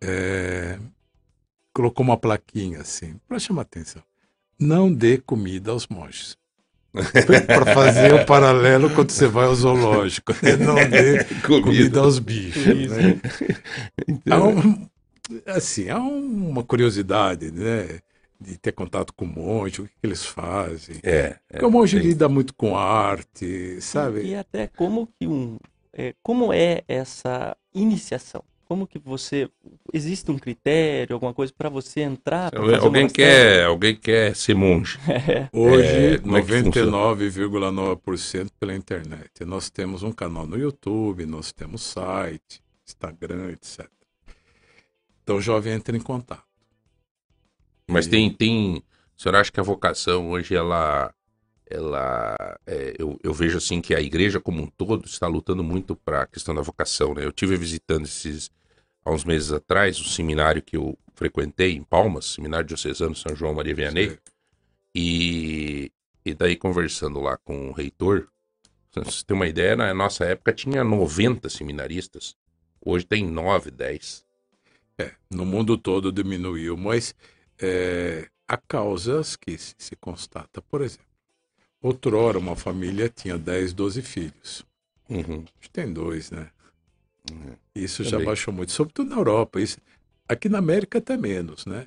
é, colocou uma plaquinha assim, para chamar atenção. Não dê comida aos monges. para fazer o paralelo quando você vai ao zoológico. Né? Não dê comida, comida aos bichos. Né? Então, assim, há uma curiosidade, né? De ter contato com o monge, o que, eles fazem. É. Porque o monge tem- lida muito com arte, sabe? E até como que um. é, como é essa iniciação? Como que você. Existe um critério, alguma coisa para você entrar? pra fazer Alguém quer, alguém quer ser monge. Hoje, É, como é que funciona? 99,9% pela internet. Nós temos um canal no YouTube, nós temos site, Instagram, etc. Então o jovem entra em contato. Mas tem, tem. O senhor acha que a vocação hoje, ela. ela é, eu, eu vejo assim que a igreja como um todo está lutando muito para a questão da vocação, né? Eu tive visitando esses. Há uns meses atrás, um seminário que eu frequentei em Palmas, Seminário Diocesano São João Maria Vianney, e, e daí conversando lá com o reitor, pra você ter uma ideia, na nossa época tinha 90 seminaristas, hoje tem 9, 10. É, no mundo todo diminuiu, mas é, há causas que se, constata. Por exemplo, outrora uma família tinha 10, 12 filhos. Uhum. Tem dois, né? Uhum. Isso já Também. baixou muito, sobretudo na Europa. Isso, aqui na América até menos, né?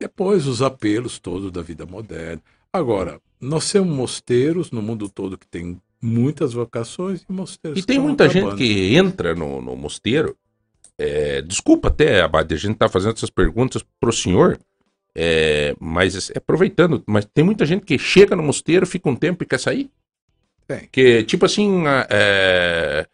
Depois os apelos todos da vida moderna. Agora, nós temos mosteiros no mundo todo que tem muitas vocações e mosteiros E tem muita gente acabando. que entra no, no mosteiro. é, desculpa até, Abade, a gente tá fazendo essas perguntas pro senhor, é, mas é, aproveitando, mas tem muita gente que chega no mosteiro, fica um tempo e quer sair. Tem. Que, tipo assim, é,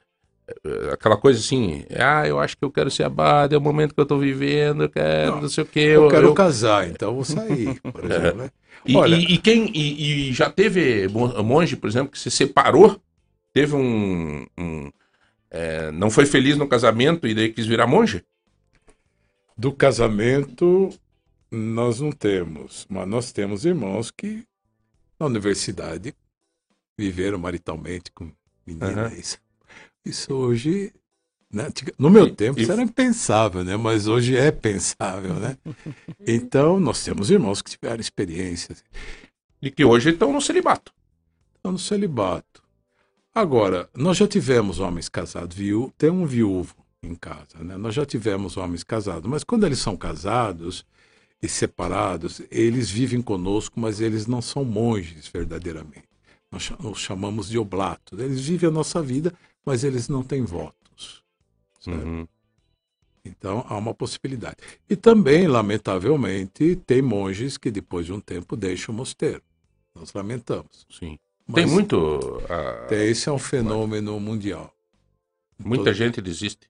é, aquela coisa assim, ah, eu acho que eu quero ser abade, é o momento que eu tô vivendo, eu quero não, Não, sei o que. Eu, quero casar, então eu vou sair, por exemplo. né? E, Olha- e- e quem e, e já teve mon- monge, por exemplo, que se separou, teve um, um, é, não foi feliz no casamento e daí quis virar monge? Do casamento, nós não temos, mas nós temos irmãos que na universidade viveram maritalmente com meninas. Isso hoje, né? no meu tempo, isso era impensável, né? Mas hoje é pensável, né? Então, nós temos irmãos que tiveram experiências E que hoje estão no celibato. estão no celibato. Agora, nós já tivemos homens casados, viu? Tem um viúvo em casa, né? Nós já tivemos homens casados, mas quando eles são casados e separados, eles vivem conosco, mas eles não são monges verdadeiramente. Nós os chamamos de oblatos. Eles vivem a nossa vida, mas eles não têm votos. Uhum. Então, há uma possibilidade. E também, lamentavelmente, tem monges que depois de um tempo deixam o mosteiro. Nós lamentamos. Sim. Mas Tem muito. ah, é, Esse é um fenômeno mundial. muita todo- gente desiste.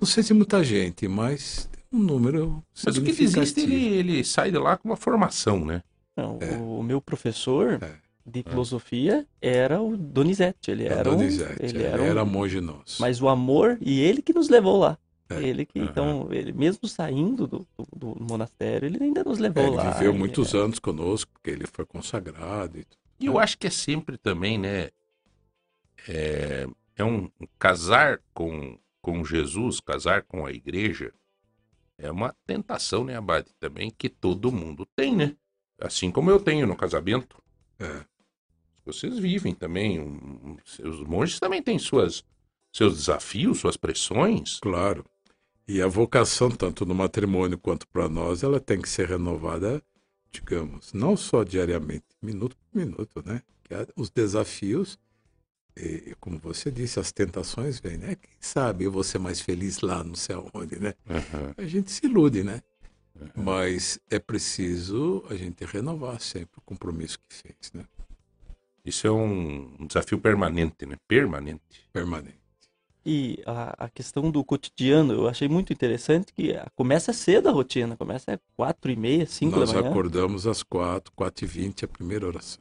Não sei se muita gente, mas um número Mas o que desiste, significativo. ele, ele sai de lá com uma formação, né? Não, É. o meu professor É. de filosofia era o Donizete. Ele É, era um, Donizete, ele ele era, um- era monge nosso. Mas o amor, e ele que nos levou lá. É. Ele que, Aham. então, ele mesmo saindo do, do, do monastério, ele ainda nos É, levou ele lá. viveu e- muitos anos conosco, porque ele foi consagrado. E tudo. E eu acho que é sempre também, né? É, é um casar com, com Jesus, casar com a igreja, é uma tentação, né, Abade? Também que todo mundo tem, né? Assim como eu tenho no casamento. É. Vocês vivem também. um- os monges também têm suas, seus desafios, suas pressões. Claro. E a vocação, tanto no matrimônio quanto para nós, ela tem que ser renovada, digamos, não só diariamente, minuto por minuto, né? Os desafios, e, como você disse, as tentações vêm, né? Quem sabe eu vou ser mais feliz lá, não sei aonde, né? Aham. A gente se ilude, né? Mas é preciso a gente renovar sempre o compromisso que fez, né? Isso é um, um desafio permanente, né? Permanente. Permanente. E a, a questão do cotidiano, eu achei muito interessante que começa cedo a rotina, começa às quatro e meia, cinco Nós da manhã. acordamos às quatro, quatro e vinte, a primeira oração.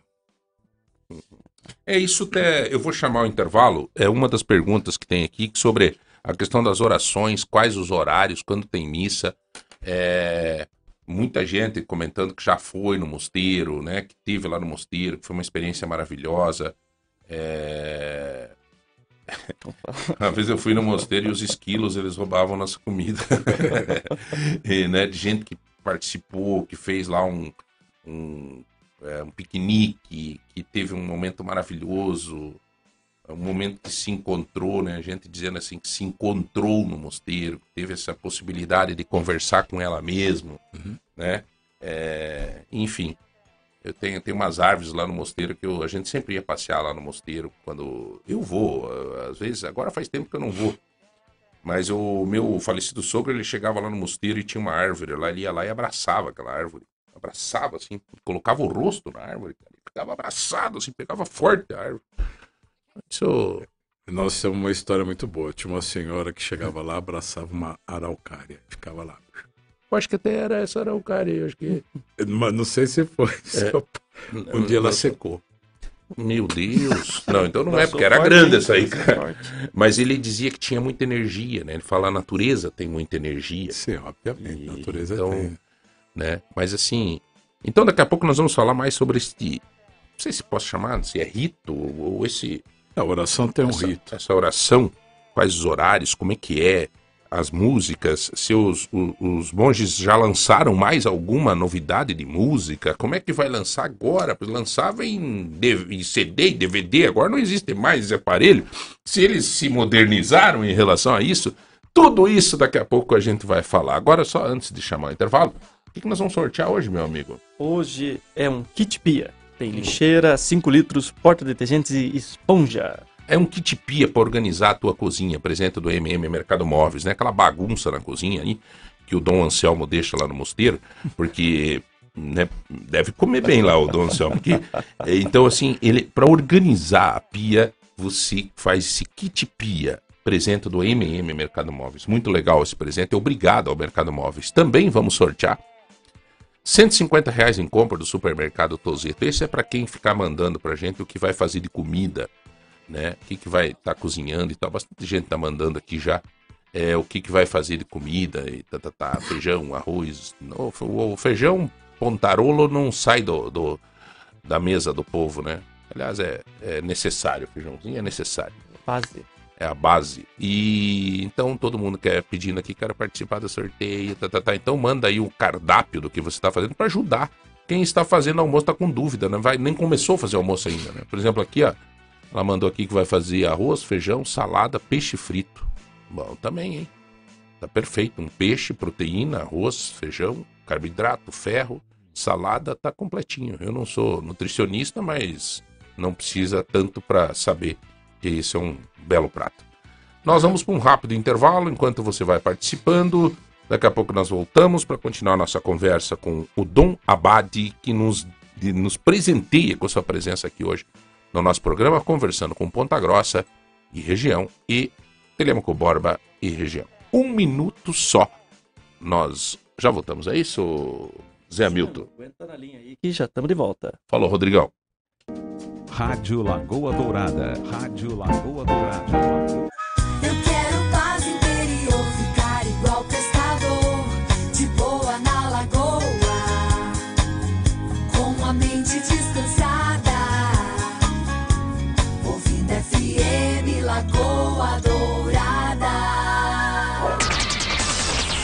É isso até. Eu vou chamar o intervalo. É uma das perguntas que tem aqui sobre a questão das orações, quais os horários, quando tem missa. É, muita gente comentando que já foi no mosteiro, né? Que teve lá no mosteiro, que foi uma experiência maravilhosa. É, Uma vez eu fui no mosteiro e os esquilos eles roubavam nossa comida. e, né, de gente que participou, que fez lá um, um, é, um piquenique, que teve um momento maravilhoso. um momento que se encontrou, né? A gente dizendo assim que se encontrou no mosteiro, teve essa possibilidade de conversar com ela mesmo, Uhum. né? É, enfim, eu tenho, tenho umas árvores lá no mosteiro que eu- a gente sempre ia passear lá no mosteiro quando eu vou. Às vezes, agora faz tempo que eu não vou. Mas o meu falecido sogro, ele chegava lá no mosteiro e tinha uma árvore lá, ele ia lá e abraçava aquela árvore. Abraçava, assim, colocava o rosto na árvore, cara, ficava abraçado, assim, pegava forte a árvore. Isso Nós temos uma história muito boa. Tinha uma senhora que chegava lá, abraçava uma araucária, ficava lá. Eu acho que até era essa araucária, acho que. Mas não sei se foi. se eu- Um dia ela secou. Meu Deus. Não, então não é, porque era grande essa aí, cara. Mas ele dizia que tinha muita energia, né? Ele fala a natureza tem muita energia, Sim, obviamente. E- A natureza então, tem. Né? Mas assim. Então daqui a pouco nós vamos falar mais sobre esse. Não sei se posso chamar, se é rito ou esse. A oração tem um essa, rito. essa oração, quais os horários, como é que é, as músicas, se os, o- os, monges já lançaram mais alguma novidade de música, como é que vai lançar agora? Porque Lançava em, em CD e DVD, agora não existe mais esse aparelho. Se eles se modernizaram em relação a isso, tudo isso daqui a pouco a gente vai falar. Agora, só antes de chamar o intervalo, que, que nós vamos sortear hoje, meu amigo? Hoje é um kit pia. Tem lixeira, 5 litros, porta-detergentes e esponja. É um kit pia para organizar a tua cozinha, presente do MM Mercado Móveis, né? Aquela bagunça na cozinha aí que o Dom Anselmo deixa lá no mosteiro, porque né, deve comer bem lá o Dom Anselmo. Porque, então, assim, ele para organizar a pia, você faz esse kit pia, presente do MM Mercado Móveis. Muito legal esse presente. Obrigado ao Mercado Móveis. Também vamos sortear 150 reais em compra do supermercado Tozeto. Esse é para quem ficar mandando pra gente o que vai fazer de comida, né? O que, que vai estar cozinhando e tal. Bastante gente tá mandando aqui já. É, o que, que vai fazer de comida e tá, tá, tá, feijão, arroz. O, feijão pontarolo não sai do, do- da mesa do povo, né? Aliás, é, é necessário, feijãozinho é necessário Base. É a base. E então todo mundo quer pedindo aqui, quero participar do sorteio, tá, tá, tá. Então manda aí o cardápio do que você está fazendo para ajudar. Quem está fazendo almoço está com dúvida, né? Vai, nem começou a fazer almoço ainda, né? Por exemplo, aqui, ó, ela mandou aqui que vai fazer arroz, feijão, salada, peixe frito. Bom, também, hein? Tá perfeito. Um peixe, proteína, arroz, feijão, carboidrato, ferro, salada, tá completinho. Eu não sou nutricionista, mas não precisa tanto para saber que isso é um belo prato. Nós vamos para um rápido intervalo enquanto você vai participando. Daqui a pouco nós voltamos para continuar nossa conversa com o Dom Abade, que nos, de- nos presenteia com sua presença aqui hoje no nosso programa, conversando com Ponta Grossa e região e Telemaco Borba e região. Um minuto só. Nós já voltamos, é isso, Zé Hamilton? Aguenta na linha aí que já estamos de volta. Falou, Rodrigão. Rádio Lagoa Dourada. Rádio Lagoa Dourada. Eu quero paz interior, ficar igual pescador, de boa na lagoa, com a mente descansada, ouvindo FM Lagoa Dourada.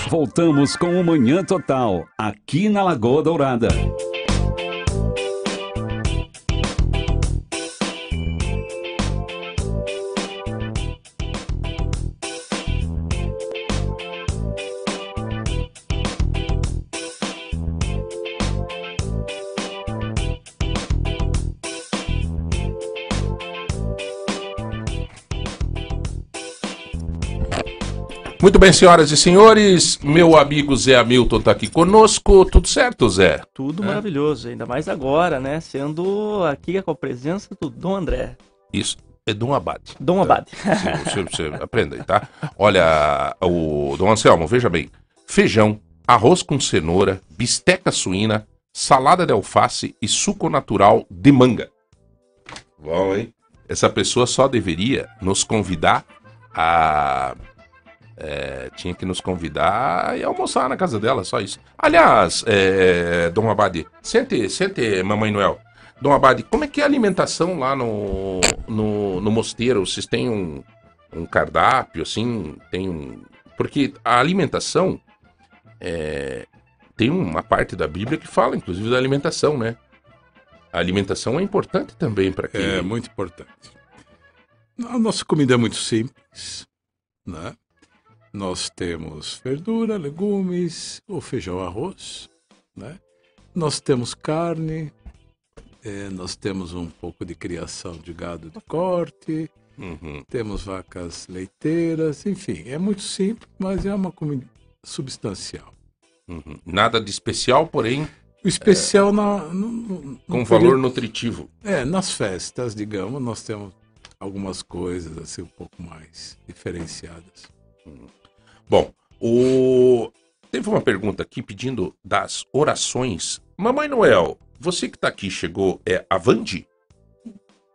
Voltamos com o Manhã Total, aqui na Lagoa Dourada. Muito bem, senhoras e senhores, meu amigo Zé Hamilton está aqui conosco. Tudo certo, Zé? Tudo É. maravilhoso, ainda mais agora, né? Sendo aqui com a presença do Dom André. Isso é Dom Abade. Dom Abade. Você, você aprenda aí, tá? Olha, o Dom Anselmo, veja bem: feijão, arroz com cenoura, bisteca suína, salada de alface e suco natural de manga. Bom, hein? Essa pessoa só deveria nos convidar a. é, tinha que nos convidar ir almoçar na casa dela, só isso. Aliás, é, Dom Abade, sente, sente, Mamãe Noel. Dom Abade, como é que é a alimentação lá no, no, no mosteiro? Vocês têm um, um cardápio, assim? Tem um... Porque a alimentação é, tem uma parte da Bíblia que fala, inclusive, da alimentação, né? A alimentação é importante também para quem... É muito importante. A nossa comida é muito simples, né? Nós temos verdura, legumes, o feijão, arroz, né? Nós temos carne, eh, nós temos um pouco de criação de gado de corte, Uhum. temos vacas leiteiras, enfim, é muito simples, mas é uma comida substancial. Uhum. Nada de especial, porém O especial na, no, no- no com período- valor nutritivo. É, nas festas, digamos, nós temos algumas coisas assim um pouco mais diferenciadas. Bom, o... teve uma pergunta aqui pedindo das orações. Mamãe Noel, você que tá aqui chegou, é a Vandi?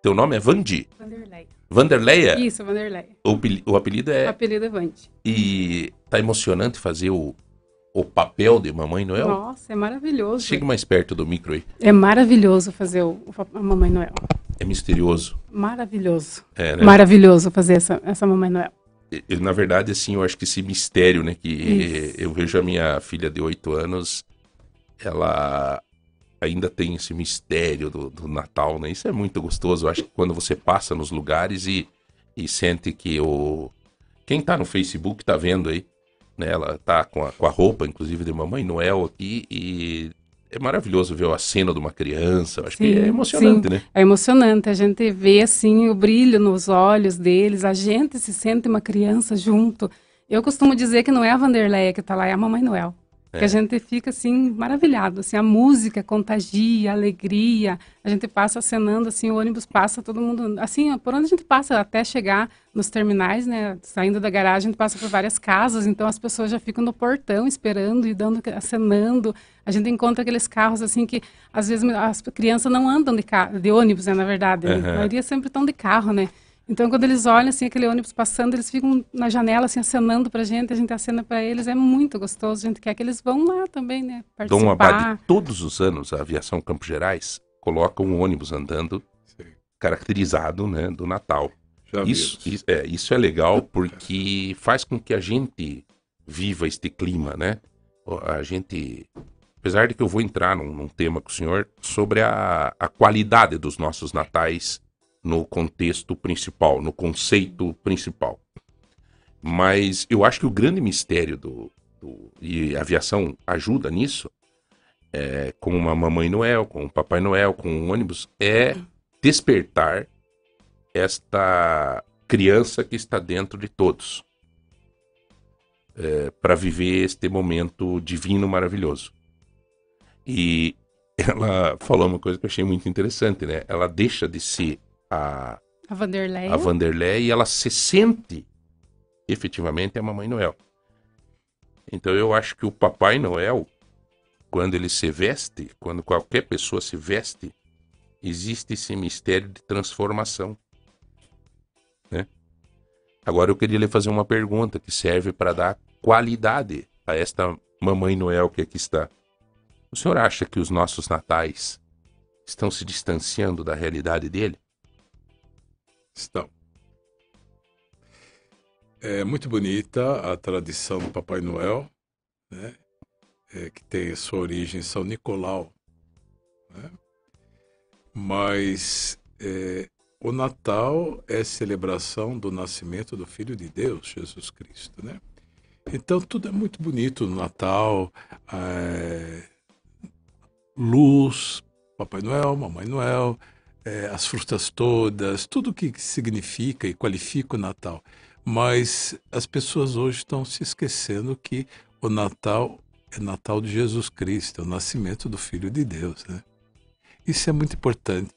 Teu nome é Vandi? Vanderlei. Vanderleia? Isso, Vanderlei. O, o apelido O é. apelido é Vande. E tá emocionante fazer o, o papel de Mamãe Noel? Nossa, é maravilhoso. Chega mais perto do micro aí. É maravilhoso fazer o, o a Mamãe Noel. É misterioso. Maravilhoso. É, né? Maravilhoso fazer essa, essa Mamãe Noel. Eu, na verdade, assim, eu acho que esse mistério, né? Que Isso. eu vejo a minha filha de 8 anos, ela ainda tem esse mistério do, do Natal, né? Isso é muito gostoso. Eu acho que quando você passa nos lugares e, e sente que o. Quem tá no Facebook tá vendo aí, né? Ela tá com a, com a roupa, inclusive, de Mamãe Noel aqui e. É maravilhoso ver a cena de uma criança. Acho que Sim, é emocionante, sim. né? É emocionante. A gente vê, assim, o brilho nos olhos deles. A gente se sente uma criança junto. Eu costumo dizer que não é a Vanderleia que tá lá, é a Mamãe Noel. Que É. a gente fica, assim, maravilhado. Assim, a música contagia, a alegria. A gente passa acenando, assim, o ônibus passa, todo mundo... Assim, por onde a gente passa até chegar nos terminais, né? Saindo da garagem, a gente passa por várias casas. Então, as pessoas já ficam no portão esperando e dando, acenando. A gente encontra aqueles carros, assim, que às vezes as crianças não andam de, de ônibus, né? Na verdade. Aham. A maioria sempre estão de carro, né? Então, quando eles olham, assim, aquele ônibus passando, eles ficam na janela, assim, acenando pra gente, a gente acena pra eles, é muito gostoso, a gente quer que eles vão lá também, né, Dom participar. Abade, todos os anos, a aviação Campos Gerais coloca um ônibus andando Sim, caracterizado né, do Natal. já Isso, isso, é, isso é legal porque faz com que a gente viva este clima, né? A gente, apesar de que eu vou entrar num, num tema com o senhor sobre a, a qualidade dos nossos natais no contexto principal, no conceito principal. Mas eu acho que o grande mistério do, do- e a aviação ajuda nisso, é, com uma Mamãe Noel, com o Papai Noel, com um ônibus, é despertar esta criança que está dentro de todos para viver este momento divino maravilhoso. E ela falou uma coisa que eu achei muito interessante, né? Ela deixa de ser a, A Vanderleia. a Vanderlei e ela se sente efetivamente a Mamãe Noel. Então eu acho que o Papai Noel, quando ele se veste, quando qualquer pessoa se veste, existe esse mistério de transformação. Né? Agora eu queria lhe fazer uma pergunta que serve para dar qualidade a esta Mamãe Noel que aqui está. O senhor acha que os nossos natais estão se distanciando da realidade dele? Estão. É muito bonita a tradição do Papai Noel, né? É, que tem sua origem em São Nicolau. né? Mas é, o Natal é celebração do nascimento do Filho de Deus, Jesus Cristo. Né? Então tudo é muito bonito no Natal. é, luz, Papai Noel, Mamãe Noel, é, as frutas todas, tudo que significa e qualifica o Natal. Mas as pessoas hoje estão se esquecendo que o Natal é Natal de Jesus Cristo, é o nascimento do Filho de Deus, né? Isso é muito importante.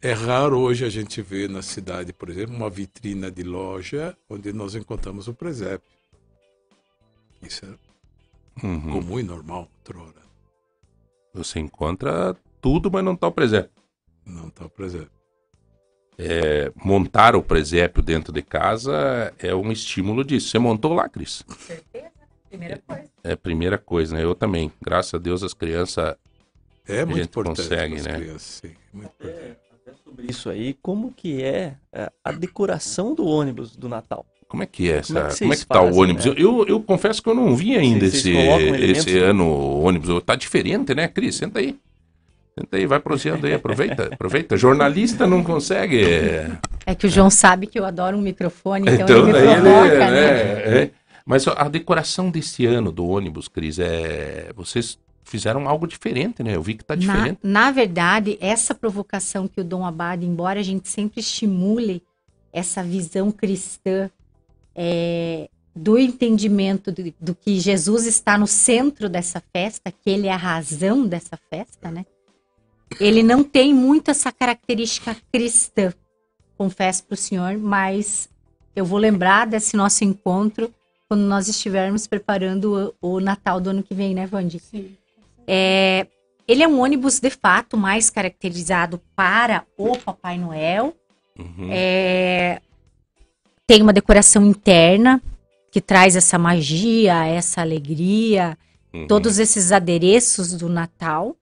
É raro hoje a gente ver na cidade, por exemplo, uma vitrina de loja onde nós encontramos o presépio. Isso é Uhum. comum e normal, outrora. Você encontra tudo, mas não está o presépio. Não está o presépio. É, montar o presépio dentro de casa é um estímulo disso. Você montou lá, Cris? Primeira coisa. É a primeira coisa, né? Eu também. Graças a Deus as crianças. É muito gente importante consegue, né? crianças, sim. Muito importante. Sobre isso aí, como que é é, a decoração do ônibus do Natal? Como é que é essa? Como é que Como é que tá o ônibus? né? Eu, eu, eu confesso que eu não vi ainda Vocês- esse, vocês esse né? ano o ônibus. Tá diferente, né, Cris? Senta aí. Senta aí, vai prosseando aí, aproveita, aproveita. Jornalista não consegue. é, É que o João sabe que eu adoro um microfone, então, Então, ele me daí ele, provoca, né? né, é. Mas a decoração desse ano do ônibus, Cris, é. Vocês fizeram algo diferente, né? Eu vi que tá Na, diferente. na verdade, essa provocação que o Dom Abade, embora a gente sempre estimule essa visão cristã é, do entendimento do, do que Jesus está no centro dessa festa, que ele é a razão dessa festa, né? Ele não tem muito essa característica cristã, confesso para o senhor, mas eu vou lembrar desse nosso encontro quando nós estivermos preparando o, o Natal do ano que vem, né, Vandi? Sim. É, ele é um ônibus de fato mais caracterizado para o Papai Noel. Uhum. É, tem uma decoração interna que traz essa magia, essa alegria, Uhum. todos esses adereços do Natal.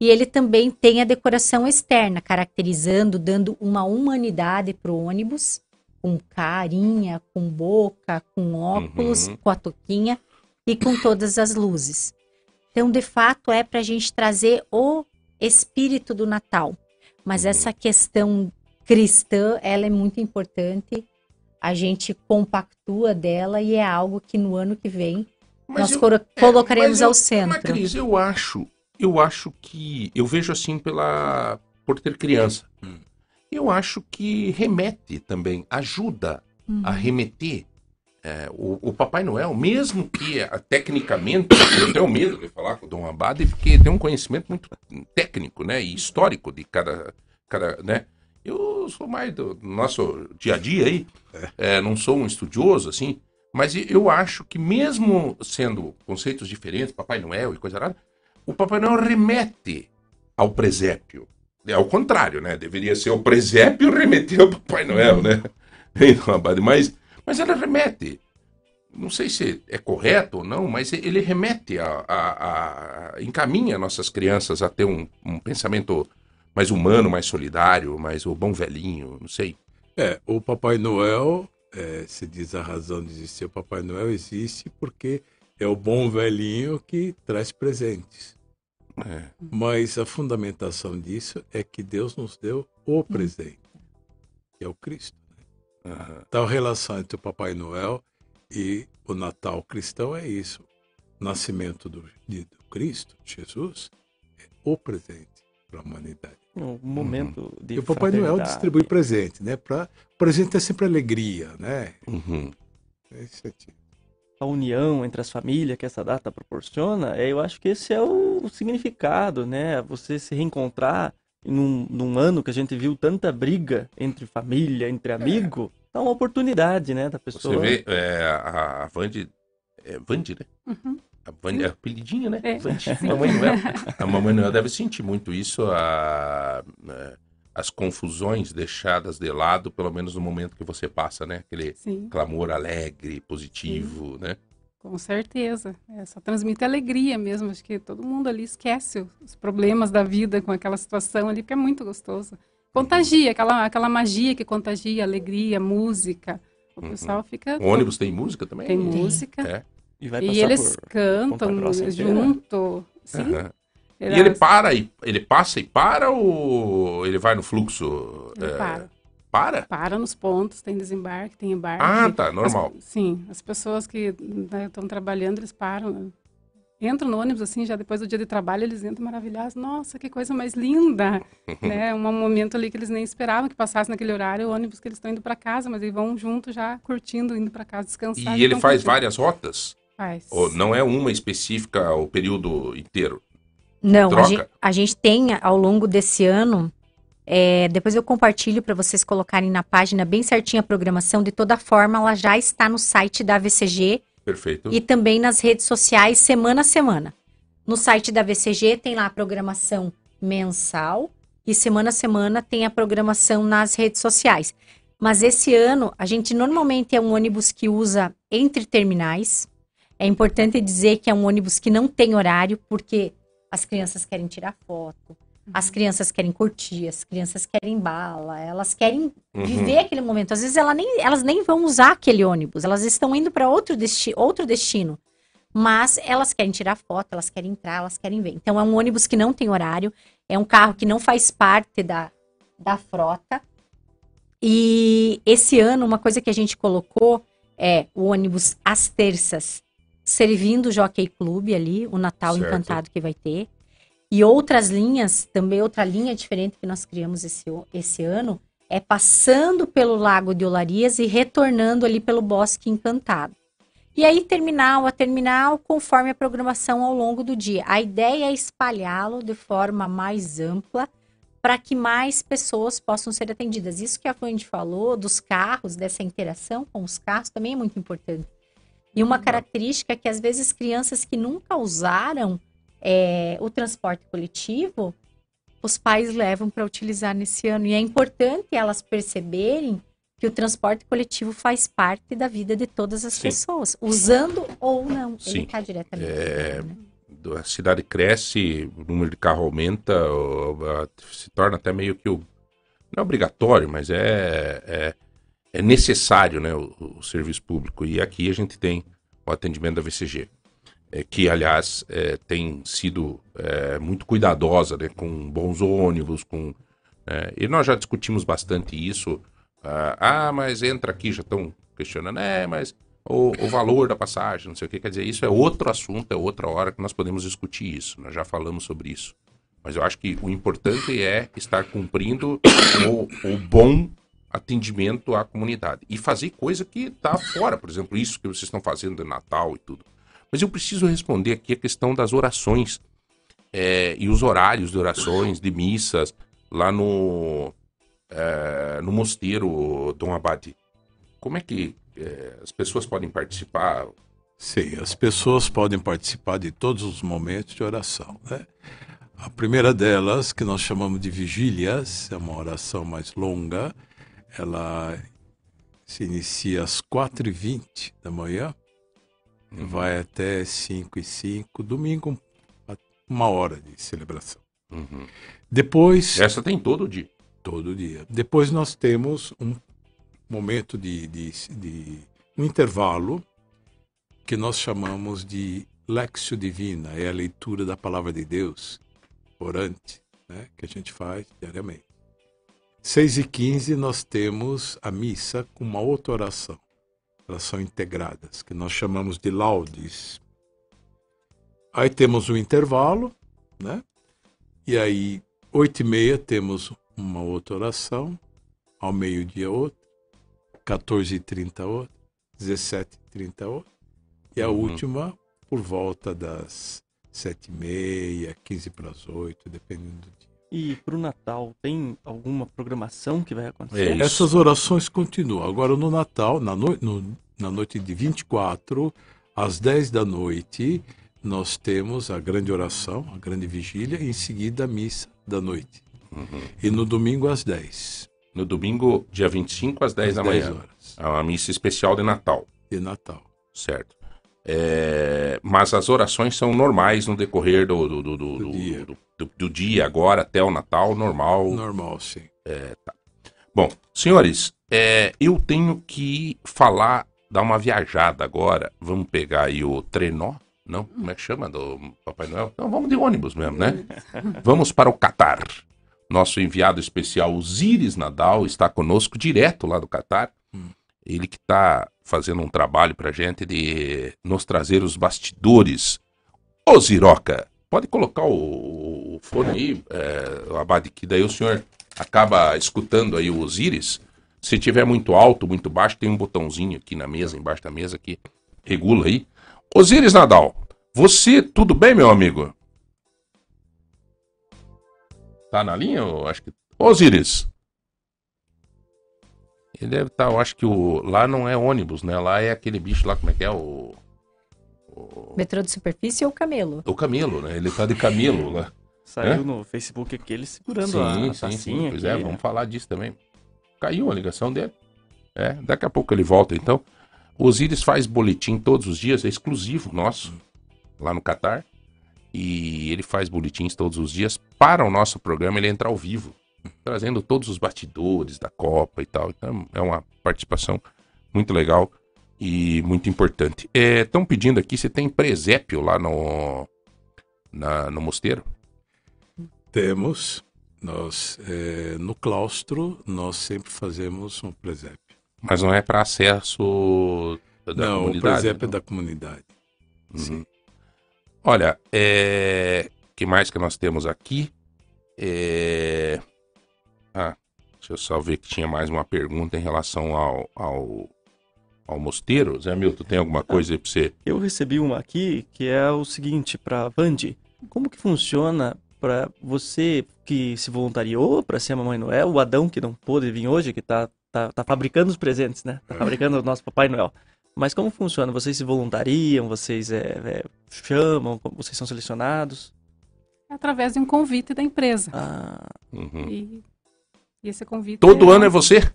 E ele também tem a decoração externa, caracterizando, dando uma humanidade para o ônibus, com carinha, com boca, com óculos, Uhum. com a toquinha e com todas as luzes. Então, de fato, é para a gente trazer o espírito do Natal. Mas Uhum. essa questão cristã, ela é muito importante. A gente compactua dela e é algo que no ano que vem Mas nós eu- é, colocaremos mas eu- ao Mas, centro. Cris, eu acho, eu acho que. Eu vejo assim pela. por ter criança. Hum. Eu acho que remete também, ajuda Uhum. a remeter. é, o, o Papai Noel, mesmo que é, tecnicamente, eu tenho medo de falar com o Dom Abade, porque tem um conhecimento muito técnico, né, e histórico de cada, cada, né, eu sou mais do nosso dia a dia aí, é, não sou um estudioso, assim, mas eu acho que mesmo sendo conceitos diferentes, Papai Noel e coisa nada, o Papai Noel remete ao presépio. É ao contrário, né? Deveria ser o presépio remeter ao Papai Noel, né? Mas, mas ela remete. Não sei se é correto ou não, mas ele remete a, a- a- encaminha nossas crianças a ter um, um pensamento mais humano, mais solidário, mais o bom velhinho, não sei. É, o Papai Noel, é, se diz a razão de existir o Papai Noel, existe porque é o bom velhinho que traz presentes. É. Mas a fundamentação disso é que Deus nos deu o presente, que é o Cristo. Aham. Então, a relação entre o Papai Noel e o Natal cristão é isso. O nascimento do, de- do Cristo, Jesus, é o presente para a humanidade. Um momento de E o Papai Noel distribui presente, né? Pra, presente é sempre alegria, né? Uhum. É isso aí. A união entre as famílias que essa data proporciona, é, eu acho que esse é o significado, né? Você se reencontrar num, num ano que a gente viu tanta briga entre família, entre amigo, dá uma oportunidade, né, da pessoa. Você vê é, a, a Vande. É Vande, né? Uhum. A Vande é apelidinho, né? É, Vande. Mamãe Noel. A Mamãe Noel deve sentir muito isso, a, né, as confusões deixadas de lado, pelo menos no momento que você passa, né? Aquele Sim, clamor alegre, positivo, né? com certeza. É, só transmite alegria mesmo. Acho que todo mundo ali esquece os problemas da vida com aquela situação ali, porque é muito gostoso. Contagia, aquela, aquela magia que contagia, alegria, música. O Uhum. pessoal fica. O ônibus tem música também? Tem música. É. E vai E eles por... cantam junto. Sim. Aham. E ele para e ele passa e para ou ele vai no fluxo? Ele é, para. Para? Para nos pontos, tem desembarque, tem embarque. Ah, tá, normal. As- sim, as pessoas que estão trabalhando, eles param, né? entram no ônibus assim, já depois do dia de trabalho, eles entram maravilhados. Nossa, que coisa mais linda! né? Um momento ali que eles nem esperavam que passasse naquele horário, o ônibus que eles estão indo para casa, mas eles vão junto já curtindo, indo para casa descansar. E ele faz curtindo. várias rotas? Faz. Ou não é uma específica o período inteiro? Não, a gente, a gente tem ao longo desse ano. é, depois eu compartilho para vocês colocarem na página bem certinho a programação. De toda forma, ela já está no site da VCG Perfeito. e também nas redes sociais semana a semana. No site da VCG tem lá a programação mensal e semana a semana tem a programação nas redes sociais. Mas esse ano a gente normalmente é um ônibus que usa entre terminais. É importante dizer que é um ônibus que não tem horário porque as crianças querem tirar foto, as crianças querem curtir, as crianças querem bala, elas querem Uhum. viver aquele momento. Às vezes ela nem, elas nem vão usar aquele ônibus, elas estão indo para outro, desti outro destino. Mas elas querem tirar foto, elas querem entrar, elas querem ver. Então é um ônibus que não tem horário, é um carro que não faz parte da, da frota. E esse ano, uma coisa que a gente colocou é o ônibus às terças, servindo o Jockey Club ali, o Natal Certo. Encantado que vai ter. E outras linhas, também outra linha diferente que nós criamos esse, esse ano, é passando pelo Lago de Olarias e retornando ali pelo Bosque Encantado. E aí, terminal a terminal, conforme a programação ao longo do dia. A ideia é espalhá-lo de forma mais ampla para que mais pessoas possam ser atendidas. Isso que a Fluente falou dos carros, dessa interação com os carros, também é muito importante. E uma característica é que, às vezes, crianças que nunca usaram é, o transporte coletivo, os pais levam para utilizar nesse ano. E é importante elas perceberem que o transporte coletivo faz parte da vida de todas as Sim. pessoas, usando ou não. Sim. Ele está diretamente. É, né? a cidade cresce, o número de carro aumenta, se torna até meio que o, não é obrigatório, mas é, é, é necessário né, o, o serviço público. E aqui a gente tem o atendimento da VCG, é, que aliás é, tem sido é, muito cuidadosa né, com bons ônibus, com é, e nós já discutimos bastante isso. Ah, ah, mas entra aqui, já estão questionando, é, mas o, o valor da passagem, não sei o que. Quer dizer, isso é outro assunto, é outra hora que nós podemos discutir isso. Nós já falamos sobre isso. Mas eu acho que o importante é estar cumprindo o, o bom atendimento à comunidade. E fazer coisa que está fora, por exemplo, isso que vocês estão fazendo de Natal e tudo. Mas eu preciso responder aqui a questão das orações é, e os horários de orações, de missas, lá no, é, no mosteiro Dom Abade. Como é que é, as pessoas podem participar? Sim, as pessoas podem participar de todos os momentos de oração. Né? A primeira delas, que nós chamamos de vigílias, é uma oração mais longa. Ela se inicia às 4h20 da manhã, vai até 5 e 5 domingo, uma hora de celebração. Uhum. Depois, Essa tem todo dia. todo dia. Depois nós temos um momento de, de, de um intervalo que nós chamamos de Lexio Divina, é a leitura da palavra de Deus, orante, né, que a gente faz diariamente. 6 e 15 nós temos a missa com uma outra oração. Elas são integradas, que nós chamamos de laudes. Aí temos o intervalo, né? E aí, 8 e meia, temos uma outra oração. Ao meio-dia, outra. 14 e 30 outra. 17 e 30 outra. E a Uhum. última, por volta das 7 e meia, 15 para as 8, dependendo do E pro Natal, tem alguma programação que vai É acontecer? isso. Essas orações continuam. Agora, no Natal, na, noi- no- na noite de 24, às 10 da noite, nós temos a grande oração, a grande vigília, e em seguida a missa da noite. Uhum. E no domingo, às 10. No domingo, dia 25, às 10 às da 10 manhã. horas É uma missa especial de Natal, de Natal. certo? É, mas as orações são normais no decorrer do, do, do, do- dia. do- dia, agora até o Natal, normal. Normal, sim. Bom, senhores, é, eu tenho que falar, dar uma viajada agora. Vamos pegar aí o trenó? Não? Como é que chama? Do Papai Noel? Não, vamos de ônibus mesmo, né? Vamos para o Catar. Nosso enviado especial, Osiris Nadal, está conosco direto lá do Catar. Ele que está fazendo um trabalho pra gente de nos trazer os bastidores. Ô Ziroca, pode colocar o, o fone aí, é, Abade, que daí o senhor acaba escutando aí o Osiris. Se tiver muito alto, muito baixo, tem um botãozinho aqui na mesa, embaixo da mesa, que regula aí. Osiris Nadal, você, tudo bem, meu amigo? Tá na linha? Eu acho que. Osiris! Ele deve estar, eu acho que o. Lá não é ônibus, né? Lá é aquele bicho lá, como é que é? O. Metrô de superfície ou camelo? O camelo, né? Ele tá de camelo lá. Saiu É? no Facebook aqui ele segurando Sim, a sim, sim. tacinha Pois aqui. é, vamos falar disso também. Caiu a ligação dele. É, daqui a pouco ele volta então. O Osiris faz boletim todos os dias, é exclusivo nosso, lá no Catar. E ele faz boletins todos os dias para o nosso programa, ele entra ao vivo, trazendo todos os bastidores da Copa e tal. Então é uma participação muito legal e muito importante. Estão pedindo aqui se tem presépio lá no, na- no mosteiro. Temos. Nós, eh, no claustro, nós sempre fazemos um presépio. Mas não é para acesso da Não, o comunidade? presépio é da comunidade. Uhum. Olha, é... que mais que nós temos aqui? É... Ah, deixa eu só ver que tinha mais uma pergunta em relação ao, ao, ao mosteiro. Zé Milton, tem alguma coisa aí pra você? Eu recebi uma aqui que é o seguinte para Vandi. Como que funciona para você que se voluntariou para ser a Mamãe Noel, o Adão que não pôde vir hoje, que tá, tá, tá fabricando os presentes, né? Tá fabricando o nosso Papai Noel. Mas como funciona? Vocês se voluntariam? Vocês é, é, chamam? Vocês são selecionados? Através de um convite da empresa. Ah, Uhum. E, e esse convite. Todo ano é você?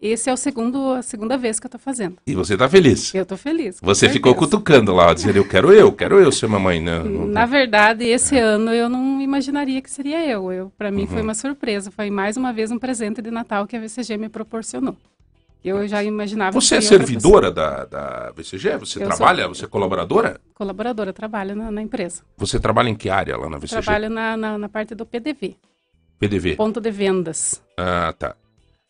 Esse é o segundo, a segunda vez que eu tô fazendo. E você tá feliz? Eu tô feliz. Você ficou certeza. cutucando lá, dizendo, eu quero eu, quero eu ser mamãe, né? Não- Na verdade, esse ano eu não imaginaria que seria eu. eu para mim foi Uhum. uma surpresa. Foi mais uma vez um presente de Natal que a VCG me proporcionou. Eu já imaginava. Você é servidora da, da VCG? Você Eu trabalha? sou- Você é colaboradora? Colaboradora, trabalho na, na empresa. Você trabalha em que área lá na VCG? Trabalho na, na, na parte do PDV, PDV. ponto de vendas. Ah, tá.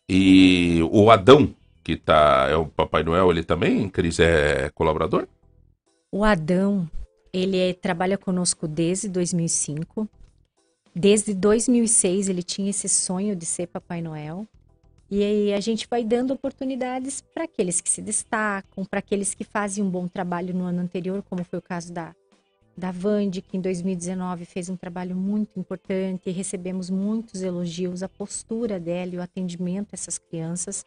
E o Adão, que tá, é o Papai Noel, ele também, Cris, é colaborador? O Adão, ele é- trabalha conosco desde 2005. Desde 2006 ele tinha esse sonho de ser Papai Noel. E aí a gente vai dando oportunidades para aqueles que se destacam, para aqueles que fazem um bom trabalho no ano anterior, como foi o caso da da Vande, que em 2019 fez um trabalho muito importante e recebemos muitos elogios, a postura dela e o atendimento a essas crianças.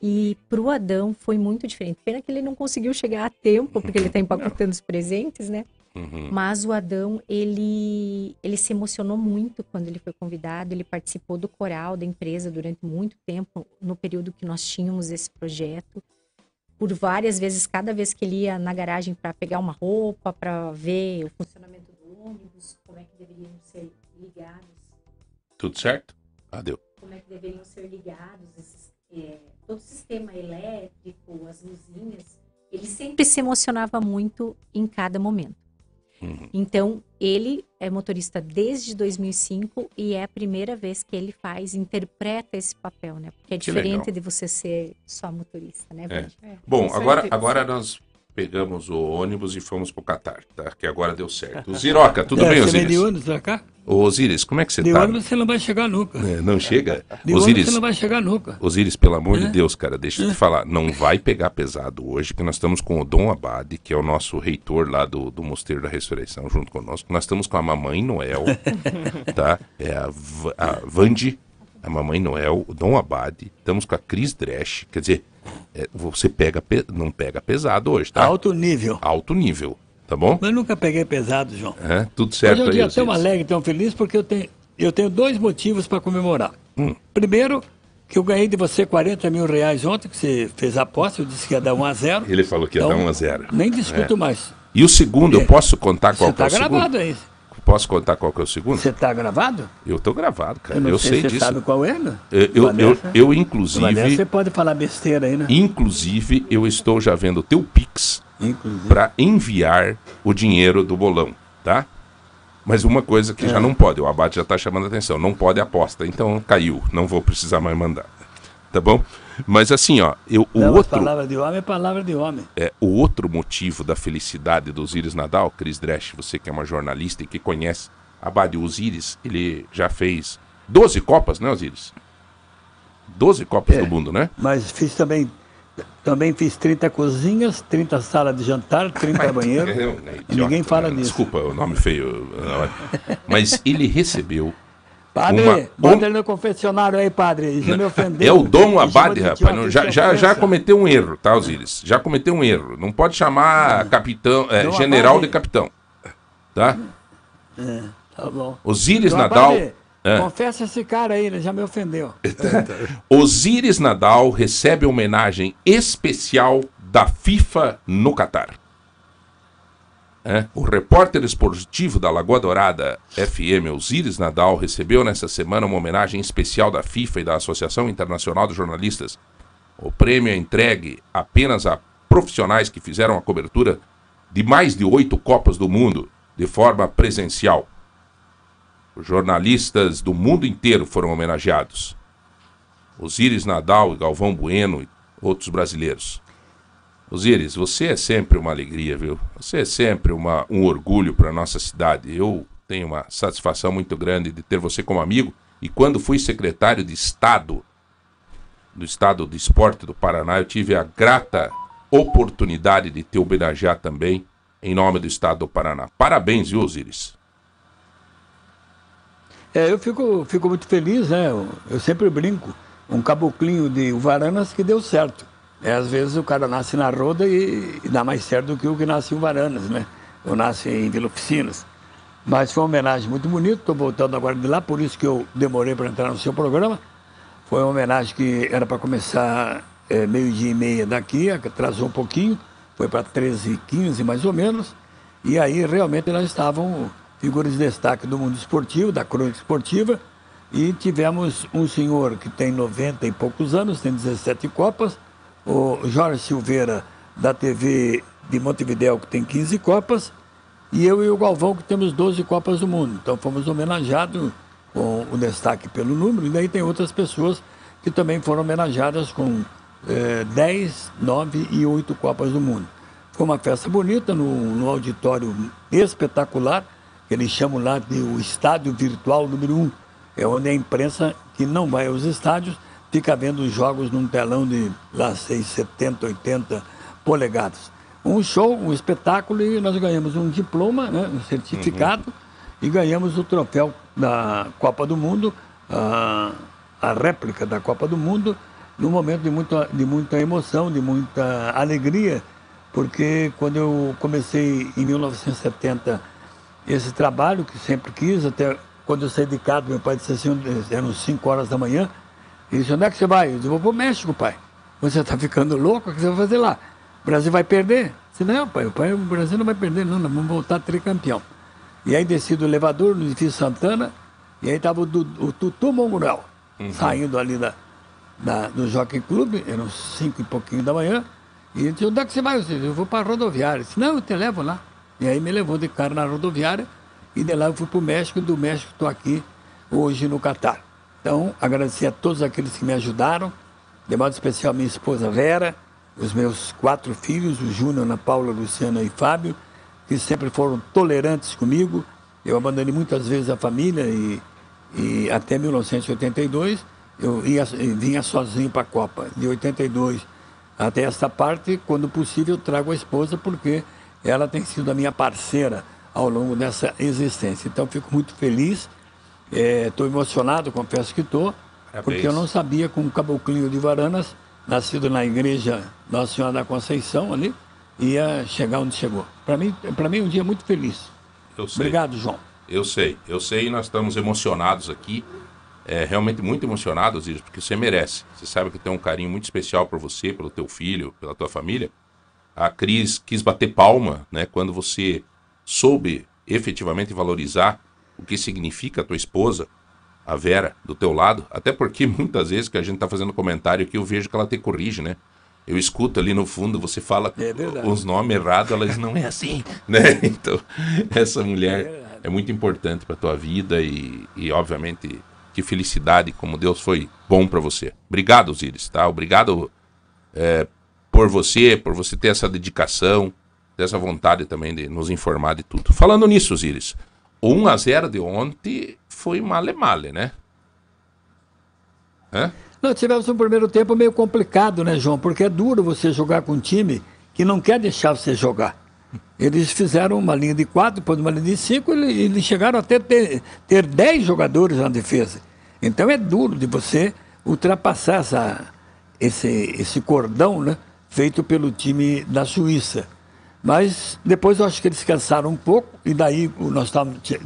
E para o Adão foi muito diferente. Pena que ele não conseguiu chegar a tempo, porque ele está empacotando os presentes, né? Uhum. Mas o Adão, ele, ele se emocionou muito quando ele foi convidado. Ele participou do coral da empresa durante muito tempo, no período que nós tínhamos esse projeto. Por várias vezes, cada vez que ele ia na garagem para pegar uma roupa, para ver o funcionamento do ônibus, como é que deveriam ser ligados Tudo certo? Ah, deu. como é que deveriam ser ligados esses, é, todo o sistema elétrico, as luzinhas. Ele sempre se emocionava muito em cada momento. Uhum. Então, ele é motorista desde 2005 e é a primeira vez que ele faz, interpreta esse papel, né? Porque é Que diferente legal. de você ser só motorista, né, É. É, Bom, agora, agora nós pegamos o ônibus e fomos pro Catar, tá? Que agora deu certo. Ziroca, tudo É, bem, você vem de Osiris? ônibus pra cá? Ô, Osiris, como é que você De tá? ônibus você não vai chegar nunca. É, não chega? De Osiris, você não vai chegar nunca. Osiris, pelo amor de É. Deus, cara, deixa eu te falar. Não vai pegar pesado hoje, que nós estamos com o Dom Abade, que é o nosso reitor lá do, do Mosteiro da Ressurreição, junto conosco. Nós estamos com a Mamãe Noel, tá? É a, a Vandi, a Mamãe Noel, o Dom Abade. Estamos com a Cris Dresch. Quer dizer, é, você pega, pe- não pega pesado hoje, tá? Alto nível. Alto nível, tá bom? Mas nunca peguei pesado, João. É, tudo certo Hoje é um aí, dia tão Osiris. alegre, tão feliz, porque eu tenho, eu tenho dois motivos para comemorar. Hum. Primeiro, que eu ganhei de você 40 mil reais ontem, que você fez a aposta, eu disse que ia dar 1 a 0 Ele falou que ia Então, dar 1 a 0 Nem discuto mais. E o segundo, eu posso contar qual Você que é está o segundo? gravado aí. Posso contar qual que é o segundo? Você está gravado? Eu tô gravado, cara. Eu Eu, sei, se você disso. sabe qual é, né? Eu, eu, eu, Vanessa? eu, inclusive, você pode falar besteira aí, né? inclusive, eu estou já vendo o teu Pix para enviar o dinheiro do bolão, tá? Mas uma coisa que É. já não pode, o abate já tá chamando a atenção, não pode aposta, então caiu, não vou precisar mais mandar. Tá bom? Mas assim, ó, eu, o Não, outro, palavra de homem é palavra de homem. é, o outro motivo da felicidade do Osiris Nadal, Cris Dresch, você que é uma jornalista e que conhece Abade, o Osiris, ele já fez 12 Copas, né, Osiris? 12 Copas É. do Mundo, né? Mas fiz também. Também fiz 30 cozinhas, 30 salas de jantar, 30 banheiros. Né, idiota, Ninguém fala né? nisso. Desculpa, o nome feio. não, Mas ele recebeu. Padre, Uma- bota um- ele no confessionário aí, padre. Já me ofendeu. É o Dom Abade, rapaz. não, já, já, já cometeu um erro, tá, Osiris? Já cometeu um erro. Não pode chamar capitão, é, general Abade. de capitão. Tá? Tá bom. Osiris Dom Nadal. Abade, É. Confessa esse cara aí, ele já me ofendeu. Osiris Nadal recebe homenagem especial da FIFA no Catar. É, O repórter esportivo da Lagoa Dourada FM, Osiris Nadal, recebeu nessa semana uma homenagem especial da FIFA e da Associação Internacional de Jornalistas. O prêmio é entregue apenas a profissionais que fizeram a cobertura de mais de oito Copas do Mundo de forma presencial. Os jornalistas do mundo inteiro foram homenageados. Osíris Nadal e Galvão Bueno e outros brasileiros. Osíris, você é sempre uma alegria, viu? Você é sempre uma, um orgulho para nossa cidade. Eu tenho uma satisfação muito grande de ter você como amigo. E quando fui secretário de Estado do Estado de Esporte do Paraná, eu tive a grata oportunidade de te homenagear também em nome do Estado do Paraná. Parabéns, viu, Osíris? É, eu fico, fico muito feliz, né? Eu, eu sempre brinco. Um caboclinho de Uvaranas que deu certo. É, às vezes o cara nasce na roda e, e dá mais certo do que o que nasce em Uvaranas, né? Eu nasci em Vila Oficinas. Mas foi uma homenagem muito bonita, estou voltando agora de lá, por isso que eu demorei para entrar no seu programa. Foi uma homenagem que era para começar é, meio-dia e meia daqui, atrasou um pouquinho, foi para 13 e 15 mais ou menos. E aí realmente nós estavam figuras de destaque do mundo esportivo, da crônica esportiva, e tivemos um senhor que tem 90 e poucos anos, tem 17 Copas, o Jorge Silveira, da TV de Montevideo, que tem 15 Copas, e eu e o Galvão, que temos 12 Copas do Mundo. Então fomos homenageados com o destaque pelo número, e daí tem outras pessoas que também foram homenageadas com eh, 10, 9 e 8 Copas do Mundo. Foi uma festa bonita, no, no auditório espetacular, que eles chamam lá de o Estádio Virtual número 1. É onde a imprensa que não vai aos estádios fica vendo os jogos num telão de lá 6, 70, 80 polegadas. Um show, um espetáculo e nós ganhamos um diploma, né, um certificado e ganhamos o troféu da Copa do Mundo, a, a réplica da Copa do Mundo, num momento de muita, de muita emoção, de muita alegria, porque quando eu comecei em 1970 esse trabalho, que sempre quis, até quando eu saí de casa, meu pai disse assim, eram 5 horas da manhã, ele disse, onde é que você vai? Eu disse, vou para o México, pai. Você está ficando louco? O que você vai fazer lá? O Brasil vai perder? Eu disse, não, pai, o, pai, o Brasil não vai perder, não, nós vamos voltar tricampeão. E aí desci do elevador no edifício Santana, e aí estava o, o Tutu Mongurel, saindo ali da, da- do Jockey Club, eram cinco e pouquinho da manhã, e ele disse, onde é que você vai? Eu disse, eu vou para a rodoviária. Ele disse, não, eu te levo lá. E aí me levou de cara na rodoviária, e de lá eu fui para o México, e do México estou aqui hoje no Catar. Então, agradecer a todos aqueles que me ajudaram, de modo especial minha esposa Vera, os meus quatro filhos, o Júnior, Ana Paula, Luciana e Fábio, que sempre foram tolerantes comigo. Eu abandonei muitas vezes a família e, e até 1982 eu ia, vinha sozinho para a Copa. De 82 até essa parte, quando possível, eu trago a esposa porque ela tem sido a minha parceira ao longo dessa existência. Então, fico muito feliz, estou emocionado, confesso que estou, porque eu não sabia que um caboclinho de Varanas, nascido na igreja Nossa Senhora da Conceição ali, ia chegar onde chegou. Para mim, para mim é um dia muito feliz. Eu sei. Obrigado, João. Eu sei, eu sei nós estamos emocionados aqui. É, realmente muito emocionados, Iris, porque você merece. Você sabe que tem um carinho muito especial por você, pelo teu filho, pela tua família. A Cris quis bater palma, né, quando você soube efetivamente valorizar o que significa a tua esposa, a Vera, do teu lado. Até porque muitas vezes que a gente tá fazendo comentário aqui, eu vejo que ela te corrige, né? Eu escuto ali no fundo, você fala É os nomes errados, ela diz, não é assim, né? Então, essa mulher é muito importante para tua vida e, e, obviamente, que felicidade, como Deus foi bom para você. Obrigado, Osiris, tá? Obrigado é, por você, por você ter essa dedicação, ter essa vontade também de nos informar de tudo. Falando nisso, Osiris, 1 a 0 de ontem foi male male, né? Hã? Nós tivemos um primeiro tempo meio complicado, né, João? Porque é duro você jogar com um time que não quer deixar você jogar. Eles fizeram uma linha de quatro, depois uma linha de cinco, e eles chegaram até ter, ter dez jogadores na defesa. Então é duro de você ultrapassar essa, esse, esse cordão né, feito pelo time da Suíça. Mas depois eu acho que eles cansaram um pouco, e daí nós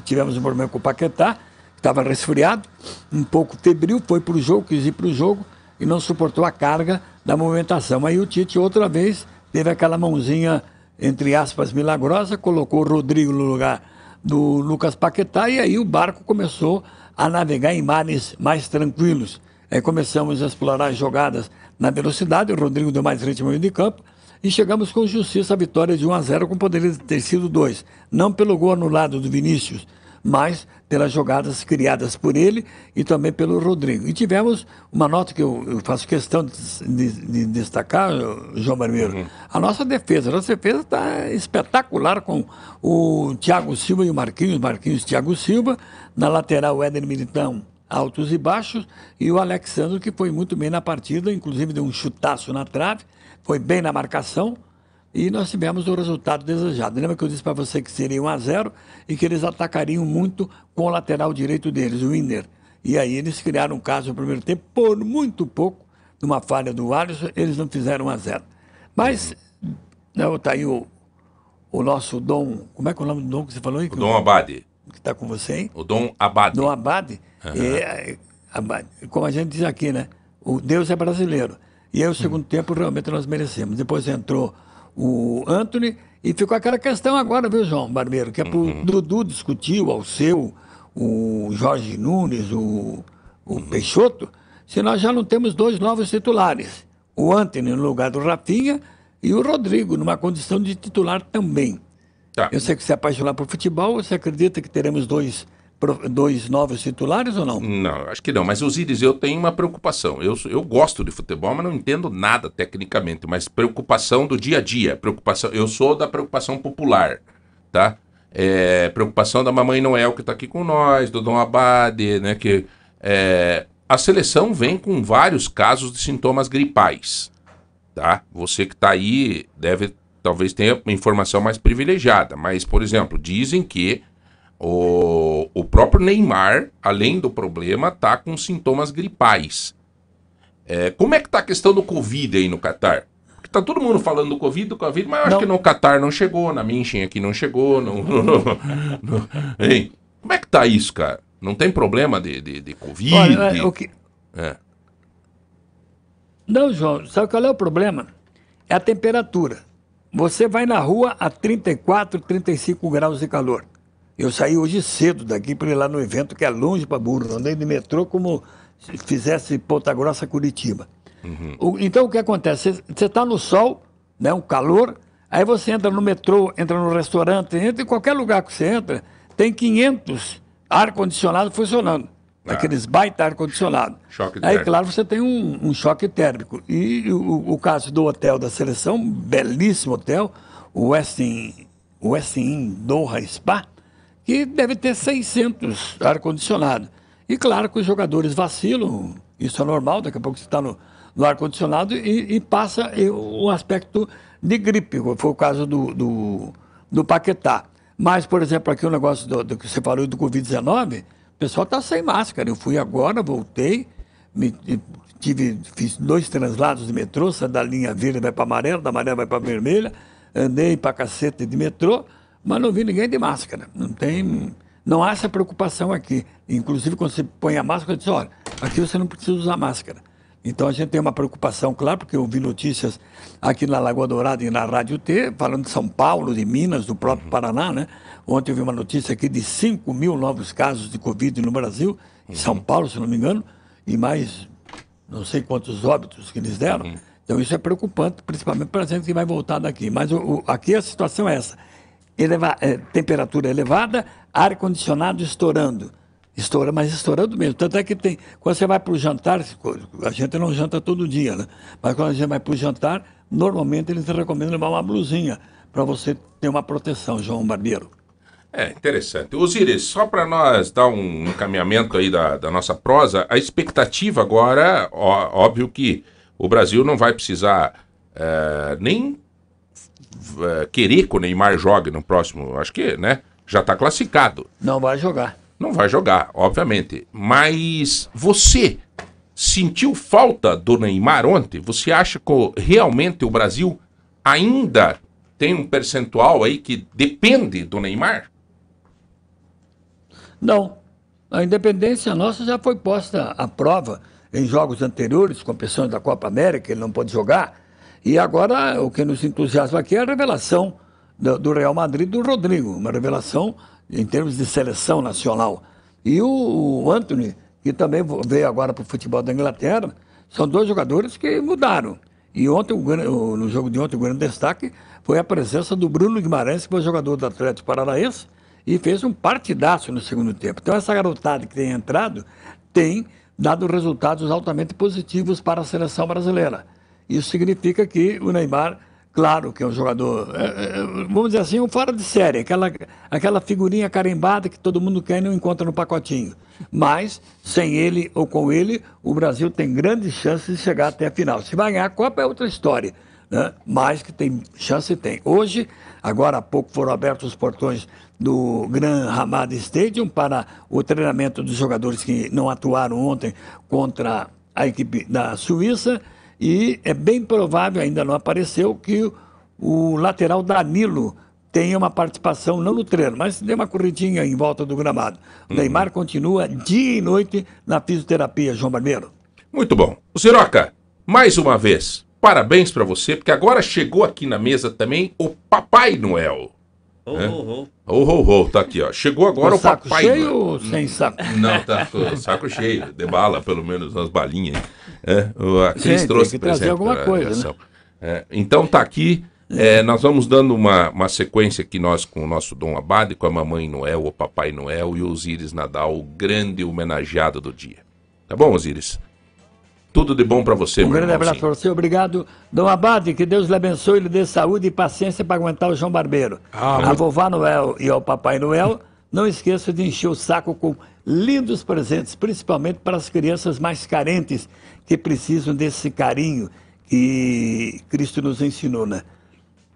tivemos um problema com o Paquetá, que estava resfriado, um pouco febril, foi para o jogo, quis ir para o jogo, e não suportou a carga da movimentação. Aí o Tite, outra vez, teve aquela mãozinha, entre aspas, milagrosa, colocou o Rodrigo no lugar do Lucas Paquetá, e aí o barco começou a navegar em mares mais tranquilos. Aí começamos a explorar as jogadas na velocidade, o Rodrigo deu mais ritmo de campo, e chegamos com justiça à vitória de 1 a 0 com poderia ter sido 2. Não pelo gol anulado do Vinícius mas pelas jogadas criadas por ele e também pelo Rodrigo. E tivemos uma nota que eu, eu faço questão de, de- de destacar, João Barbeiro, a nossa defesa. A nossa defesa está espetacular com o Thiago Silva e o Marquinhos, Marquinhos e Thiago Silva, na lateral o Éder Militão, altos e baixos, e o Alexandre, que foi muito bem na partida, inclusive deu um chutaço na trave, foi bem na marcação, e nós tivemos o resultado desejado. Lembra que eu disse para você que seria 1 a 0 e que eles atacariam muito com o lateral direito deles, o Winder. E aí eles criaram um caso no primeiro tempo, por muito pouco, numa falha do Alisson, eles não fizeram 1 a 0 Mas, né, tá aí o, o nosso Dom, como é que é o nome do Dom que você falou aí? O Dom Abade. Que está com você, hein? O Dom Abade. Dom Abade, é, é, Abade, como a gente diz aqui, né? O Deus é brasileiro. E aí o segundo tempo realmente nós merecemos. Depois entrou o Anthony e ficou aquela questão agora, viu, João Barbeiro? Que é pro Dudu discutir, o Alceu, o Jorge Nunes, o, o Peixoto, se nós já não temos dois novos titulares. O Anthony no lugar do Rafinha e o Rodrigo numa condição de titular também. Tá. Eu sei que você é apaixonado por futebol, você acredita que teremos dois, dois novos titulares ou não? Não, acho que não. Mas, Osíris, eu tenho uma preocupação. Eu, eu gosto de futebol, mas não entendo nada tecnicamente. Mas preocupação do dia a dia. Preocupação. Eu sou da preocupação popular, tá? É, preocupação da Mamãe Noel que está aqui com nós, do Dom Abade, né? Que é, a seleção vem com vários casos de sintomas gripais, tá? Você que está aí deve talvez tenha uma informação mais privilegiada, mas por exemplo dizem que o, o próprio Neymar, além do problema, tá com sintomas gripais. É, como é que tá a questão do Covid aí no Catar? Porque tá todo mundo falando do Covid, do Covid, mas eu acho Não. que no Catar não chegou, na Minchin aqui não chegou. Não, Hein? Como é que tá isso, cara? Não tem problema de, de, de Covid? Olha, o que... É. Não, João, sabe qual é o problema? É a temperatura. Você vai na rua a 34, 35 graus de calor. Eu saí hoje cedo daqui para ir lá no evento que é longe para burro. Andei de metrô como se fizesse Ponta Grossa, Curitiba. O- então o que acontece? Você está no sol, né, um calor, aí você entra no metrô, entra no restaurante, entra em qualquer lugar que você entra, tem 500 ar-condicionado funcionando. Aqueles baita ar-condicionado. Choque Aí, térmico. claro, você tem um, um choque térmico. E o, o caso do hotel da seleção, belíssimo hotel, o Westin, Westin Doha Spa, que deve ter 600 ar-condicionado. E claro que os jogadores vacilam, isso é normal, daqui a pouco você está no, no ar-condicionado e, e passa o aspecto de gripe, foi o caso do, do, do Paquetá. Mas, por exemplo, aqui o negócio do, do que você falou do Covid-19, o pessoal está sem máscara. Eu fui agora, voltei, me- tive, fiz dois translados de metrô, da linha verde vai para amarela, da amarela vai para vermelha, andei para cacete de metrô, mas não vi ninguém de máscara. Não tem, não há essa preocupação aqui. Inclusive, quando você põe a máscara, diz, olha, aqui você não precisa usar máscara. Então a gente tem uma preocupação, claro, porque eu vi notícias aqui na Lagoa Dourada e na Rádio T, falando de São Paulo, de Minas, do próprio Paraná, né? Ontem eu vi uma notícia aqui de 5 mil novos casos de Covid no Brasil, em São Paulo, se não me engano, e mais não sei quantos óbitos que eles deram. Então isso é preocupante, principalmente para a gente que vai voltar daqui. Mas o- o- aqui a situação é essa. Eleva- é, temperatura elevada, ar-condicionado estourando. Estoura, mas estourando mesmo. Tanto é que tem. Quando você vai para o jantar, a gente não janta todo dia, né? Mas quando a gente vai para o jantar, normalmente eles recomendam levar uma blusinha para você ter uma proteção, João Barbeiro. É, interessante. Osíris, só para nós dar um encaminhamento aí da, da nossa prosa, a expectativa agora, ó, óbvio que o Brasil não vai precisar é, nem é, querer que o Neymar jogue no próximo, acho que, né, já está classificado. Não vai jogar. Não vai jogar, obviamente. Mas você sentiu falta do Neymar ontem? Você acha que realmente o Brasil ainda tem um percentual aí que depende do Neymar? Não. A independência nossa já foi posta à prova em jogos anteriores, competições da Copa América, ele não pode jogar. E agora o que nos entusiasma aqui é a revelação do, do Real Madrid do Rodrigo, uma revelação em termos de seleção nacional. E o, o Anthony, que também veio agora para o futebol da Inglaterra, são dois jogadores que mudaram. E ontem, no jogo de ontem, o grande destaque foi a presença do Bruno Guimarães, que foi jogador do Atlético Paranaense, e fez um partidaço no segundo tempo. Então, essa garotada que tem entrado tem dado resultados altamente positivos para a seleção brasileira. Isso significa que o Neymar, claro que é um jogador, é, é, vamos dizer assim, um fora de série, aquela, aquela figurinha carimbada que todo mundo quer e não encontra no pacotinho. Mas, sem ele ou com ele, o Brasil tem grandes chances de chegar até a final. Se vai ganhar a Copa é outra história, né? mas que tem chance tem. Hoje, agora há pouco foram abertos os portões do Gran Hamad Stadium para o treinamento dos jogadores que não atuaram ontem contra a equipe da Suíça e é bem provável, ainda não apareceu, que o lateral Danilo tenha uma participação, não no treino, mas dê uma corridinha em volta do gramado. O Neymar continua dia e noite na fisioterapia, João Barbeiro. Muito bom. O Siroca, mais uma vez, parabéns pra você, porque agora chegou aqui na mesa também o Papai Noel. Oh, oh, oh. Ô, ô, ô, tá aqui, ó. Chegou agora o saco Papai cheio Noel. ou sem saco? Não, tá com o saco cheio, de bala, pelo menos, umas balinhas. É, a Cris Sim, trouxe tem que trazer presente alguma coisa, né? É, então tá aqui, é, nós vamos dando uma, uma sequência aqui, nós com o nosso Dom Abade, com a Mamãe Noel, o Papai Noel e o Osíris Nadal, o grande homenageado do dia. Tá bom, Osíris? Tudo de bom pra você, Um grande abraço para você, obrigado. Dom Abade, que Deus lhe abençoe lhe dê saúde e paciência para aguentar o João Barbeiro. Ah, a vovó Noel e ao Papai Noel, não esqueça de encher o saco com lindos presentes, principalmente para as crianças mais carentes que precisam desse carinho que Cristo nos ensinou, né?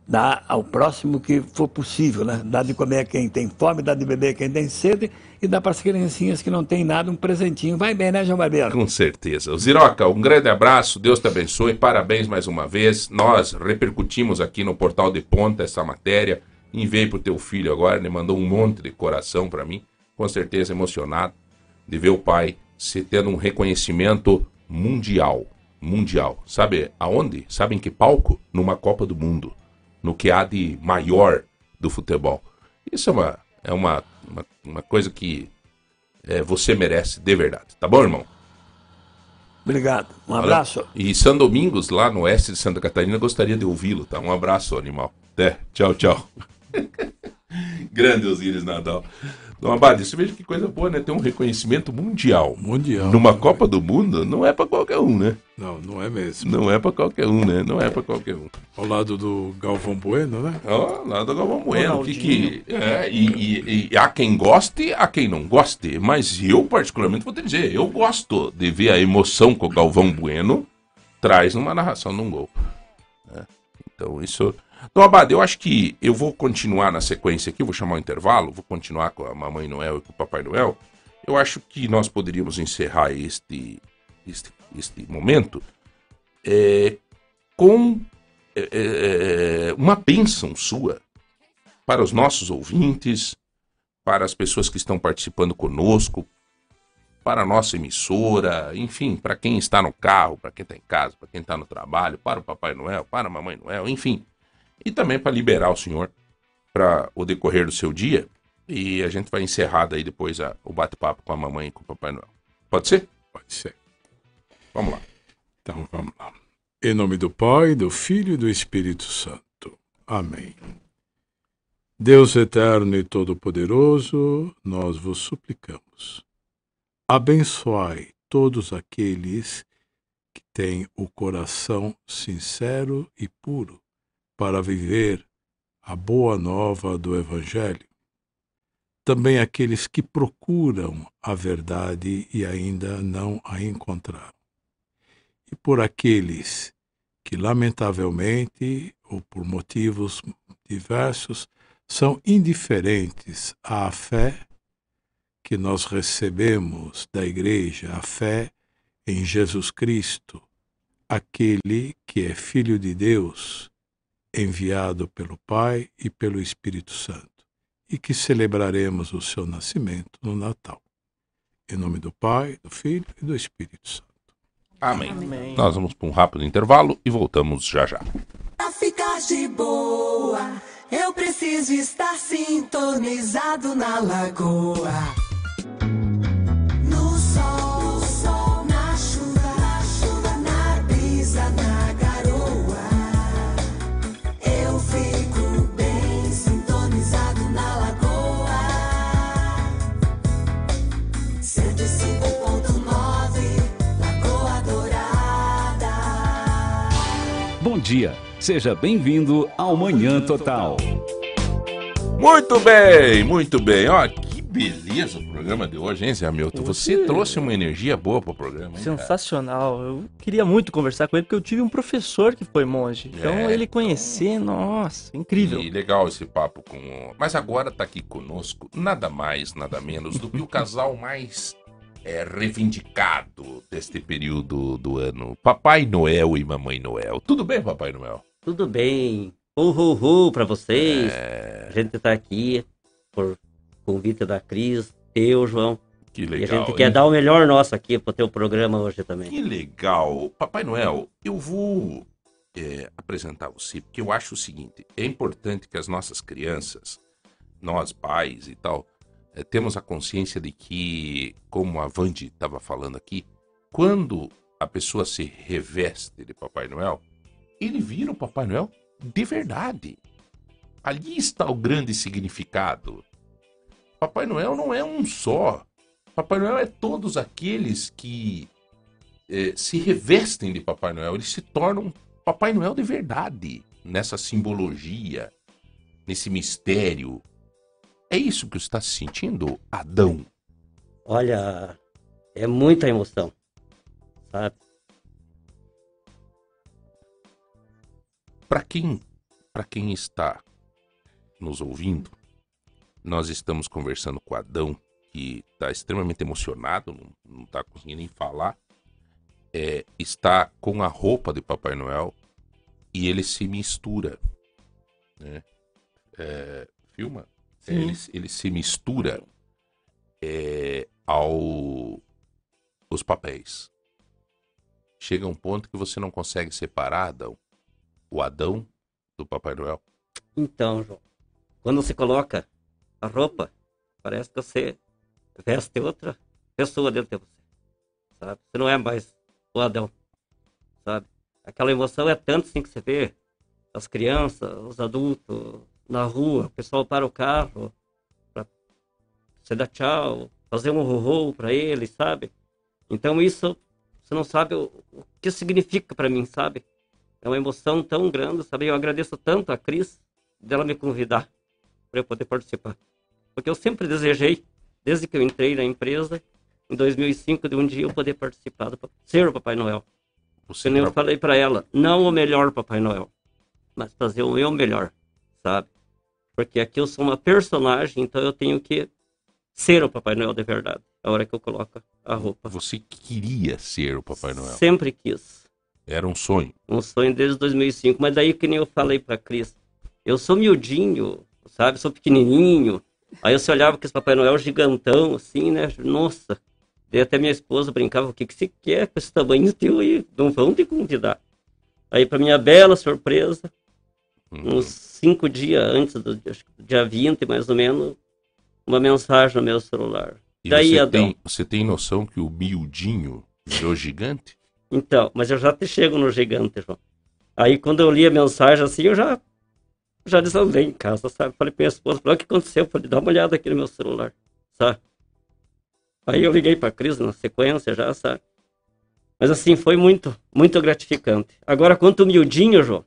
Dá ao próximo que for possível, né? Dá de comer a quem tem fome, dá de beber a quem tem sede e dá para as criancinhas que não têm nada um presentinho. Vai bem, né, João Barbeiro? Com certeza. Ziroca, um grande abraço, Deus te abençoe, parabéns mais uma vez. Nós repercutimos aqui no Portal de Ponta essa matéria, enviei pro teu filho agora, ele mandou um monte de coração para mim, com certeza emocionado de ver o pai se tendo um reconhecimento mundial. Mundial. Sabe aonde? Sabe em que palco? Numa Copa do Mundo. No que há de maior do futebol. Isso é uma, é uma, uma, uma coisa que é, você merece, de verdade. Tá bom, irmão? Obrigado. Um Olha, abraço. E São Domingos, lá no oeste de Santa Catarina, gostaria de ouvi-lo, tá? Um abraço, animal. Até. Tchau, tchau. Grande Osíris Nadal. Dom Abade, você veja que coisa boa, né? Ter um reconhecimento mundial. Mundial. Numa Copa do Mundo, não é pra qualquer um, né? Não, não é mesmo. Não é pra qualquer um, né? Não é pra qualquer um. Ao lado do Galvão Bueno, né? Ó, lá do Galvão Bueno. Que, que, é, e, e- e há quem goste, há quem não goste. Mas eu, particularmente, vou te dizer, eu gosto de ver a emoção que o Galvão Bueno traz numa narração num gol. né? Então, isso. Então, Abade, eu acho que eu vou continuar na sequência aqui, vou chamar o intervalo, vou continuar com a Mamãe Noel e com o Papai Noel. Eu acho que nós poderíamos encerrar este, este, este momento é, com é, é, uma bênção sua para os nossos ouvintes, para as pessoas que estão participando conosco, para a nossa emissora, enfim, para quem está no carro, para quem está em casa, para quem está no trabalho, para o Papai Noel, para a Mamãe Noel, enfim. E também para liberar o senhor para o decorrer do seu dia. E a gente vai encerrar daí depois a- o bate-papo com a mamãe e com o Papai Noel. Pode ser? Pode ser. Vamos lá. Então vamos lá. Em nome do Pai, do Filho e do Espírito Santo. Amém. Deus eterno e todo-poderoso, nós vos suplicamos. Abençoai todos aqueles que têm o coração sincero e puro para viver a boa nova do Evangelho. Também aqueles que procuram a verdade e ainda não a encontraram e por aqueles que, lamentavelmente, ou por motivos diversos, são indiferentes à fé que nós recebemos da Igreja, a fé em Jesus Cristo, aquele que é Filho de Deus, enviado pelo Pai e pelo Espírito Santo, e que celebraremos o seu nascimento no Natal. Em nome do Pai, do Filho e do Espírito Santo. Amém. Amém. Nós vamos para um rápido intervalo e voltamos já já. Pra ficar de boa, eu preciso estar sintonizado na lagoa. Dia, seja bem-vindo ao Manhã Total. Muito bem, muito bem. Ó, que beleza o programa de hoje, hein, Zé Hamilton? Você Você- trouxe uma energia boa pro programa, hein? cara? Sensacional. Eu queria muito conversar com ele porque eu tive um professor que foi monge. Então É, ele conhecer, nossa, incrível. E legal esse papo com. o- Mas agora tá aqui conosco nada mais, nada menos do que o casal mais é, reivindicado deste período do ano: Papai Noel e Mamãe Noel. Tudo bem, Papai Noel? Tudo bem. Ho, ho pra vocês. É, A gente tá aqui por convite da Cris, eu, João. que e a legal. gente quer hein? dar o melhor nosso aqui pro teu programa hoje também. Que legal. Papai Noel, eu vou é, apresentar você, porque eu acho o seguinte: é importante que as nossas crianças, nós pais e tal, é, temos a consciência de que, como a Vandi estava falando aqui, quando a pessoa se reveste de Papai Noel, ele vira o Papai Noel de verdade. Ali está o grande significado. Papai Noel não é um só. Papai Noel é todos aqueles que eh, se revestem de Papai Noel. Eles se tornam Papai Noel de verdade. Nessa simbologia, nesse mistério. É isso que você está sentindo, Adão? Olha, é muita emoção, sabe? Para quem, para quem está nos ouvindo, nós estamos conversando com Adão, que está extremamente emocionado, não está conseguindo nem falar. É, está com a roupa de Papai Noel e ele se mistura. Né? É, filma? É, ele, ele se mistura é, ao os papéis. Chega um ponto que você não consegue separar, Adão, o Adão do Papai Noel. Então, João, quando você coloca a roupa, parece que você veste outra pessoa dentro de você, sabe? Você não é mais o Adão, sabe? Aquela emoção é tanto assim que você vê as crianças, os adultos na rua, o pessoal para o carro para você dar tchau, fazer um ro para eles, sabe? Então isso, você não sabe o, o que significa para mim, sabe? É uma emoção tão grande, sabe? Eu agradeço tanto a Cris dela me convidar para eu poder participar. Porque eu sempre desejei, desde que eu entrei na empresa, em 2005, de um dia eu poder participar, do, ser o Papai Noel. Você nem eu falei para ela, não o melhor Papai Noel, mas fazer o meu melhor, sabe? Porque aqui eu sou uma personagem, então eu tenho que ser o Papai Noel de verdade, a hora que eu coloco a roupa. Você queria ser o Papai Noel. Sempre quis. Era um sonho. um sonho desde 2005. Mas daí que nem eu falei pra Cris, eu sou miudinho, sabe? Sou pequenininho. Aí você olhava com esse Papai Noel gigantão, assim, né? Nossa. Daí até minha esposa brincava, o que que você quer com esse tamanho teu aí? Não vão te convidar. Aí pra minha bela surpresa, Uhum. uns cinco dias antes do dia 20, mais ou menos, uma mensagem no meu celular. E daí, você, Adão? tem, você tem noção que o miudinho virou gigante? Então, mas eu já te chego no gigante, João. Aí quando eu li a mensagem assim, eu já já desandei em casa, sabe? Falei pra minha esposa, o que aconteceu? Falei, dá uma olhada aqui no meu celular, sabe? Aí eu liguei pra Cris na sequência já, sabe? Mas assim, foi muito, muito gratificante. Agora, quanto o miudinho, João,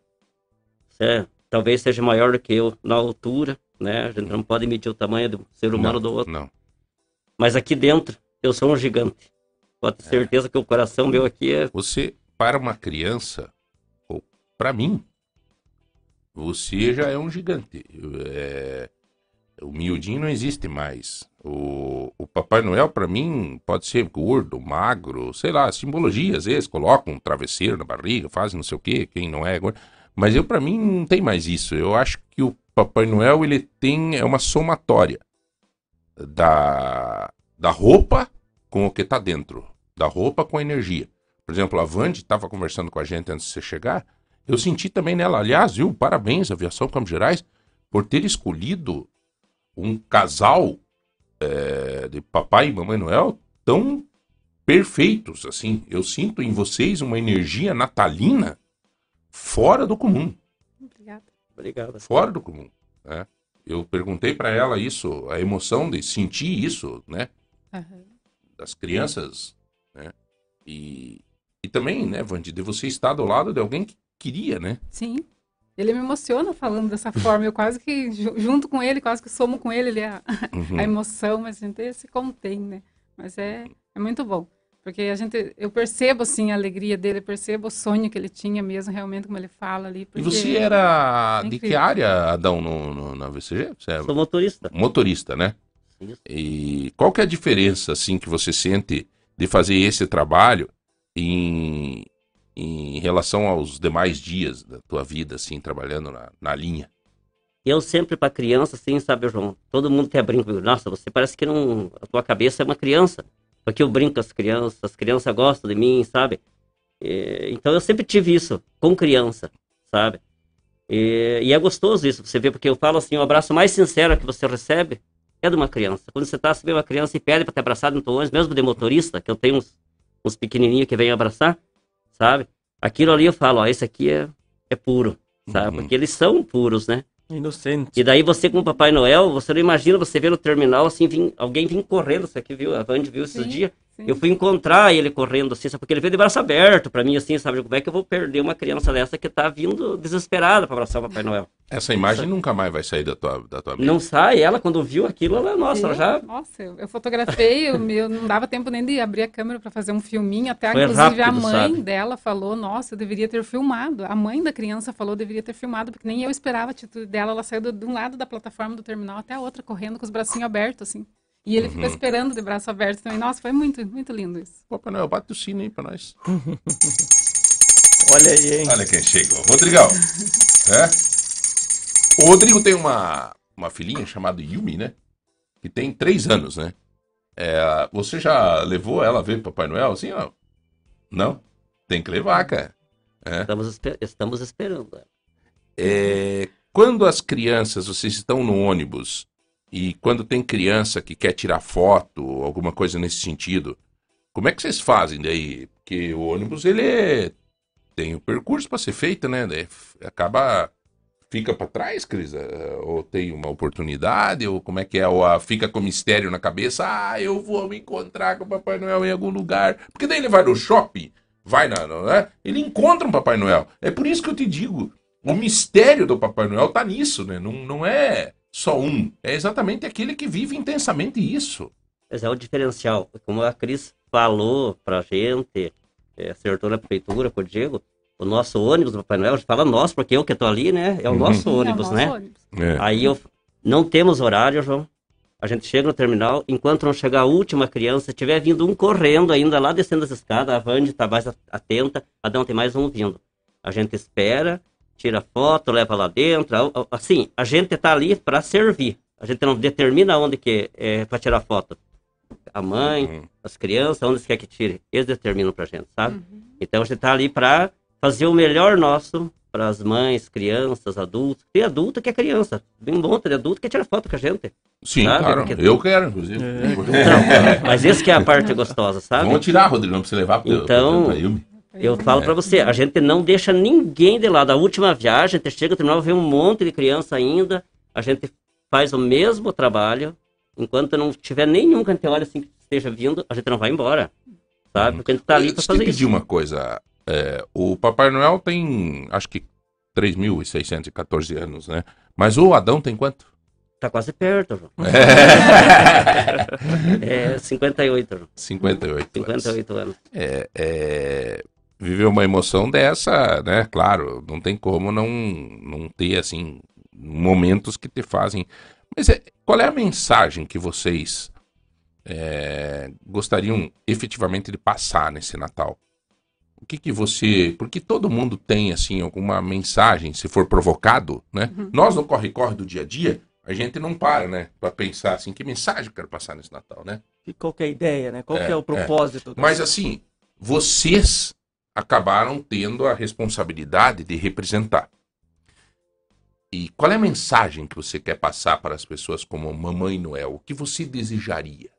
você talvez seja maior do que eu na altura, né? A gente não pode medir o tamanho do ser humano não, do outro. Não. Mas aqui dentro, eu sou um gigante. Pode ter certeza que o coração meu aqui é Você, para uma criança, ou para mim, você já é um gigante. É, o miudinho não existe mais. O, o Papai Noel, para mim, pode ser gordo, magro, sei lá, simbologia, às vezes, colocam um travesseiro na barriga, fazem não sei o quê, quem não é gordo. Mas eu, para mim, não tem mais isso. Eu acho que o Papai Noel, ele tem, é uma somatória da, da roupa com o que tá dentro. Da roupa com a energia. Por exemplo, a Vande estava conversando com a gente antes de você chegar. Eu senti também nela, aliás, viu? Parabéns, Aviação Campos Gerais, por ter escolhido um casal é, de papai e mamãe Noel tão perfeitos, assim. Eu sinto em vocês uma energia natalina fora do comum, Obrigada. Obrigado. fora do comum, né? Eu perguntei para ela isso, a emoção de sentir isso, né? Aham. das crianças, né? E, e também, né, Vandi, de você estar do lado de alguém que queria, né? Sim. Ele me emociona falando dessa forma. Eu quase que, ju- junto com ele, quase que somo com ele, ele é a, Uhum. a emoção, mas a gente se contém, né? Mas é, é muito bom. Porque a gente, eu percebo, assim, a alegria dele, eu percebo o sonho que ele tinha mesmo, realmente, como ele fala ali. E você era é de que área, Adão, no, no- na VCG? Você é Sou motorista. motorista, né? Isso. E qual que é a diferença, assim, que você sente de fazer esse trabalho em, em relação aos demais dias da tua vida, assim, trabalhando na, na linha? Eu sempre para criança, assim, sabe, João? Todo mundo quer brinco. Nossa, você parece que não. A tua cabeça é uma criança. Porque eu brinco com as crianças, as crianças gostam de mim, sabe? E, então eu sempre tive isso com criança, sabe? E, e é gostoso isso, você vê, porque eu falo assim: o abraço mais sincero que você recebe é de uma criança. Quando você tá, você vê uma criança e pede para ter abraçado no ônibus, mesmo de motorista, que eu tenho uns, uns pequenininhos que vêm abraçar, sabe? Aquilo ali eu falo: ó, esse aqui é, é puro, sabe? Uhum. Porque eles são puros, né? Inocente. E daí você com o Papai Noel, você não imagina você ver no terminal assim, vim, alguém vir correndo, você aqui viu, a Vandy viu esses Sim, dias. Sim. Eu fui encontrar ele correndo assim, sabe? Porque ele veio de braço aberto pra mim assim, sabe? Como é que eu vou perder uma criança dessa que tá vindo desesperada pra abraçar o Papai Noel? Essa imagem nunca mais vai sair da tua, da tua mente. Não sai, ela quando viu aquilo, ela, nossa, ela já Nossa, eu, eu fotografei, eu, eu não dava tempo nem de abrir a câmera para fazer um filminho. Até, Foi inclusive, a rápido, mãe sabe? dela falou: Nossa, eu deveria ter filmado. A mãe da criança falou: eu deveria ter filmado, porque nem eu esperava a atitude dela. Ela saiu do- de um lado da plataforma do terminal até a outra, correndo com os bracinhos abertos, assim. E ele Uhum. ficou esperando de braço aberto também. Nossa, foi muito, muito lindo isso. Papai Noel, bate o sino aí pra nós. Olha aí, hein? Olha quem chegou. Rodrigão. É? O Rodrigo tem uma, uma filhinha chamada Yumi, né? Que tem três anos, né? É, você já levou ela a ver Papai Noel assim, ó? Não? Tem que levar, cara. É. estamos, espe- estamos esperando. É, quando as crianças, vocês estão no ônibus e quando tem criança que quer tirar foto, alguma coisa nesse sentido, como é que vocês fazem daí? Porque o ônibus ele é- tem o percurso para ser feito, né? Acaba fica para trás, Cris, Eh, ou tem uma oportunidade, ou como é que é, ou ah, fica com mistério na cabeça, ah, eu vou me encontrar com o Papai Noel em algum lugar, porque daí ele vai no shopping, vai na, não é? Ele encontra um Papai Noel. É por isso que eu te digo, o mistério do Papai Noel tá nisso, né? Não, não é só um, é exatamente aquele que vive intensamente isso. Mas é o diferencial. Como a Cris falou pra gente, é, acertou na prefeitura com o Diego, o nosso ônibus do Papai Noel, a gente fala nós, porque eu que tô ali, né? É o Uhum. nosso Sim, é o ônibus, nosso né? ônibus. É. Aí eu não temos horário, João. A gente chega no terminal, enquanto não chegar a última criança, se tiver vindo um correndo ainda lá descendo as escadas, a Vandy tá mais atenta, Adão tem mais um vindo. A gente espera, tira foto, leva lá dentro. a- a- Assim, a gente tá ali para servir. A gente não determina onde que é para tirar foto. A mãe, Uhum. as crianças, onde quer que tire, eles determinam pra gente, sabe? Então a gente tá ali para fazer o melhor nosso para as mães, crianças, adultos. Tem adulto que é criança. Tem um monte de adulto que tira foto com a gente. Sim, Sabe? claro. Porque- Eu quero, inclusive. Não, mas esse que é a parte gostosa, sabe? Vamos tirar, Rodrigo, pra você levar pro, Então-. Eu falo pra você, a gente não deixa ninguém de lado. A última viagem, a gente chega terminal, vê um monte de criança ainda. A gente faz o mesmo trabalho. Enquanto não tiver nenhum que a gente olha assim que esteja vindo, a gente não vai embora. Sabe? Porque a gente tá ali eu fazer pedir isso. uma coisa. É, o Papai Noel tem, acho que 3.614 anos, né? Mas o Adão tem quanto? Tá quase perto, João. É 58, João. 58. anos. 58 anos. É, é, viver uma emoção dessa, né? Claro, não tem como não, não ter, assim, momentos que te fazem... Mas é, qual é a mensagem que vocês é, gostariam efetivamente de passar nesse Natal? O que que você... Porque todo mundo tem, assim, alguma mensagem, se for provocado, né? Nós, no corre-corre do dia a dia, a gente não para, né? Pra pensar, assim, que mensagem eu quero passar nesse Natal, né? E qual que é a ideia, né? Qual É, que é o propósito? Mas assim, vocês acabaram tendo a responsabilidade de representar. E qual é a mensagem que você quer passar para as pessoas como Mamãe Noel? O que você desejaria?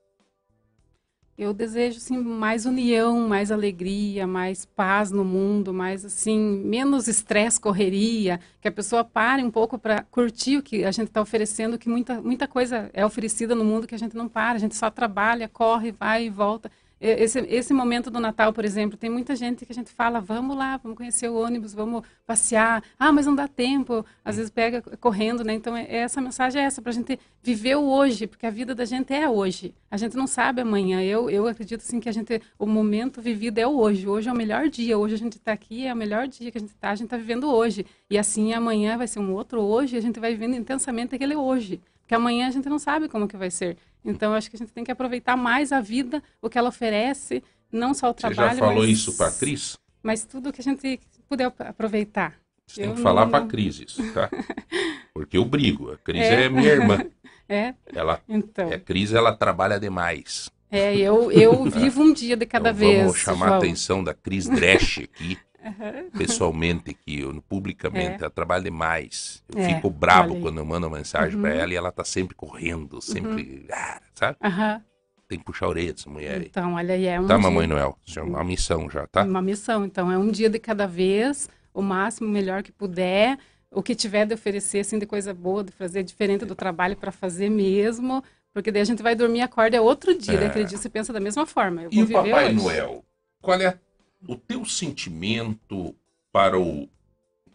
Eu desejo assim mais união, mais alegria, mais paz no mundo, mais assim menos estresse, correria, que a pessoa pare um pouco para curtir o que a gente está oferecendo, que muita muita coisa é oferecida no mundo que a gente não para, a gente só trabalha, corre, vai e volta. Esse, esse momento do Natal, por exemplo, tem muita gente que a gente fala, vamos lá, vamos conhecer o ônibus, vamos passear. Ah, mas não dá tempo. Às vezes pega correndo, né? Então, é- essa mensagem é essa, para a gente viver o hoje, porque a vida da gente é hoje. A gente não sabe amanhã. Eu, eu acredito, assim, que a gente, o momento vivido é o hoje. Hoje é o melhor dia. Hoje a gente está aqui, é o melhor dia que a gente está. A gente está vivendo hoje. E assim, amanhã vai ser um outro hoje, a gente vai vivendo intensamente aquele hoje. Porque amanhã a gente não sabe como que vai ser. Então, eu acho que a gente tem que aproveitar mais a vida, o que ela oferece, não só o Você trabalho, já falou mas, isso pra Cris? mas tudo que a gente puder ap- aproveitar. Você tem que falar não- pra Cris isso, tá? Porque eu brigo. A Cris É. é, minha irmã. É, Ela, então. a Cris, ela trabalha demais. É, eu, eu vivo um dia de cada então, vez. Vamos chamar a João. atenção da Cris Dresch aqui, Pessoalmente aqui, eu- publicamente. É. Ela trabalha demais. Eu É, fico aí. quando eu mando uma mensagem Uhum. ela e ela tá sempre correndo, sempre. ah, sabe? Tem que puxar a orelha dessa mulher aí. Então, olha aí, é um Tá, dia- Mamãe Noel? Isso é uma missão já, tá? Uma missão. Então, é um dia de cada vez, o máximo, o melhor que puder. O que tiver de oferecer, assim, de coisa boa, de fazer diferente do trabalho para fazer mesmo. Porque daí a gente vai dormir e acorda é outro dia. É. Daí aquele dia você pensa da mesma forma. E o Papai hoje. Noel? Qual é o teu sentimento para o,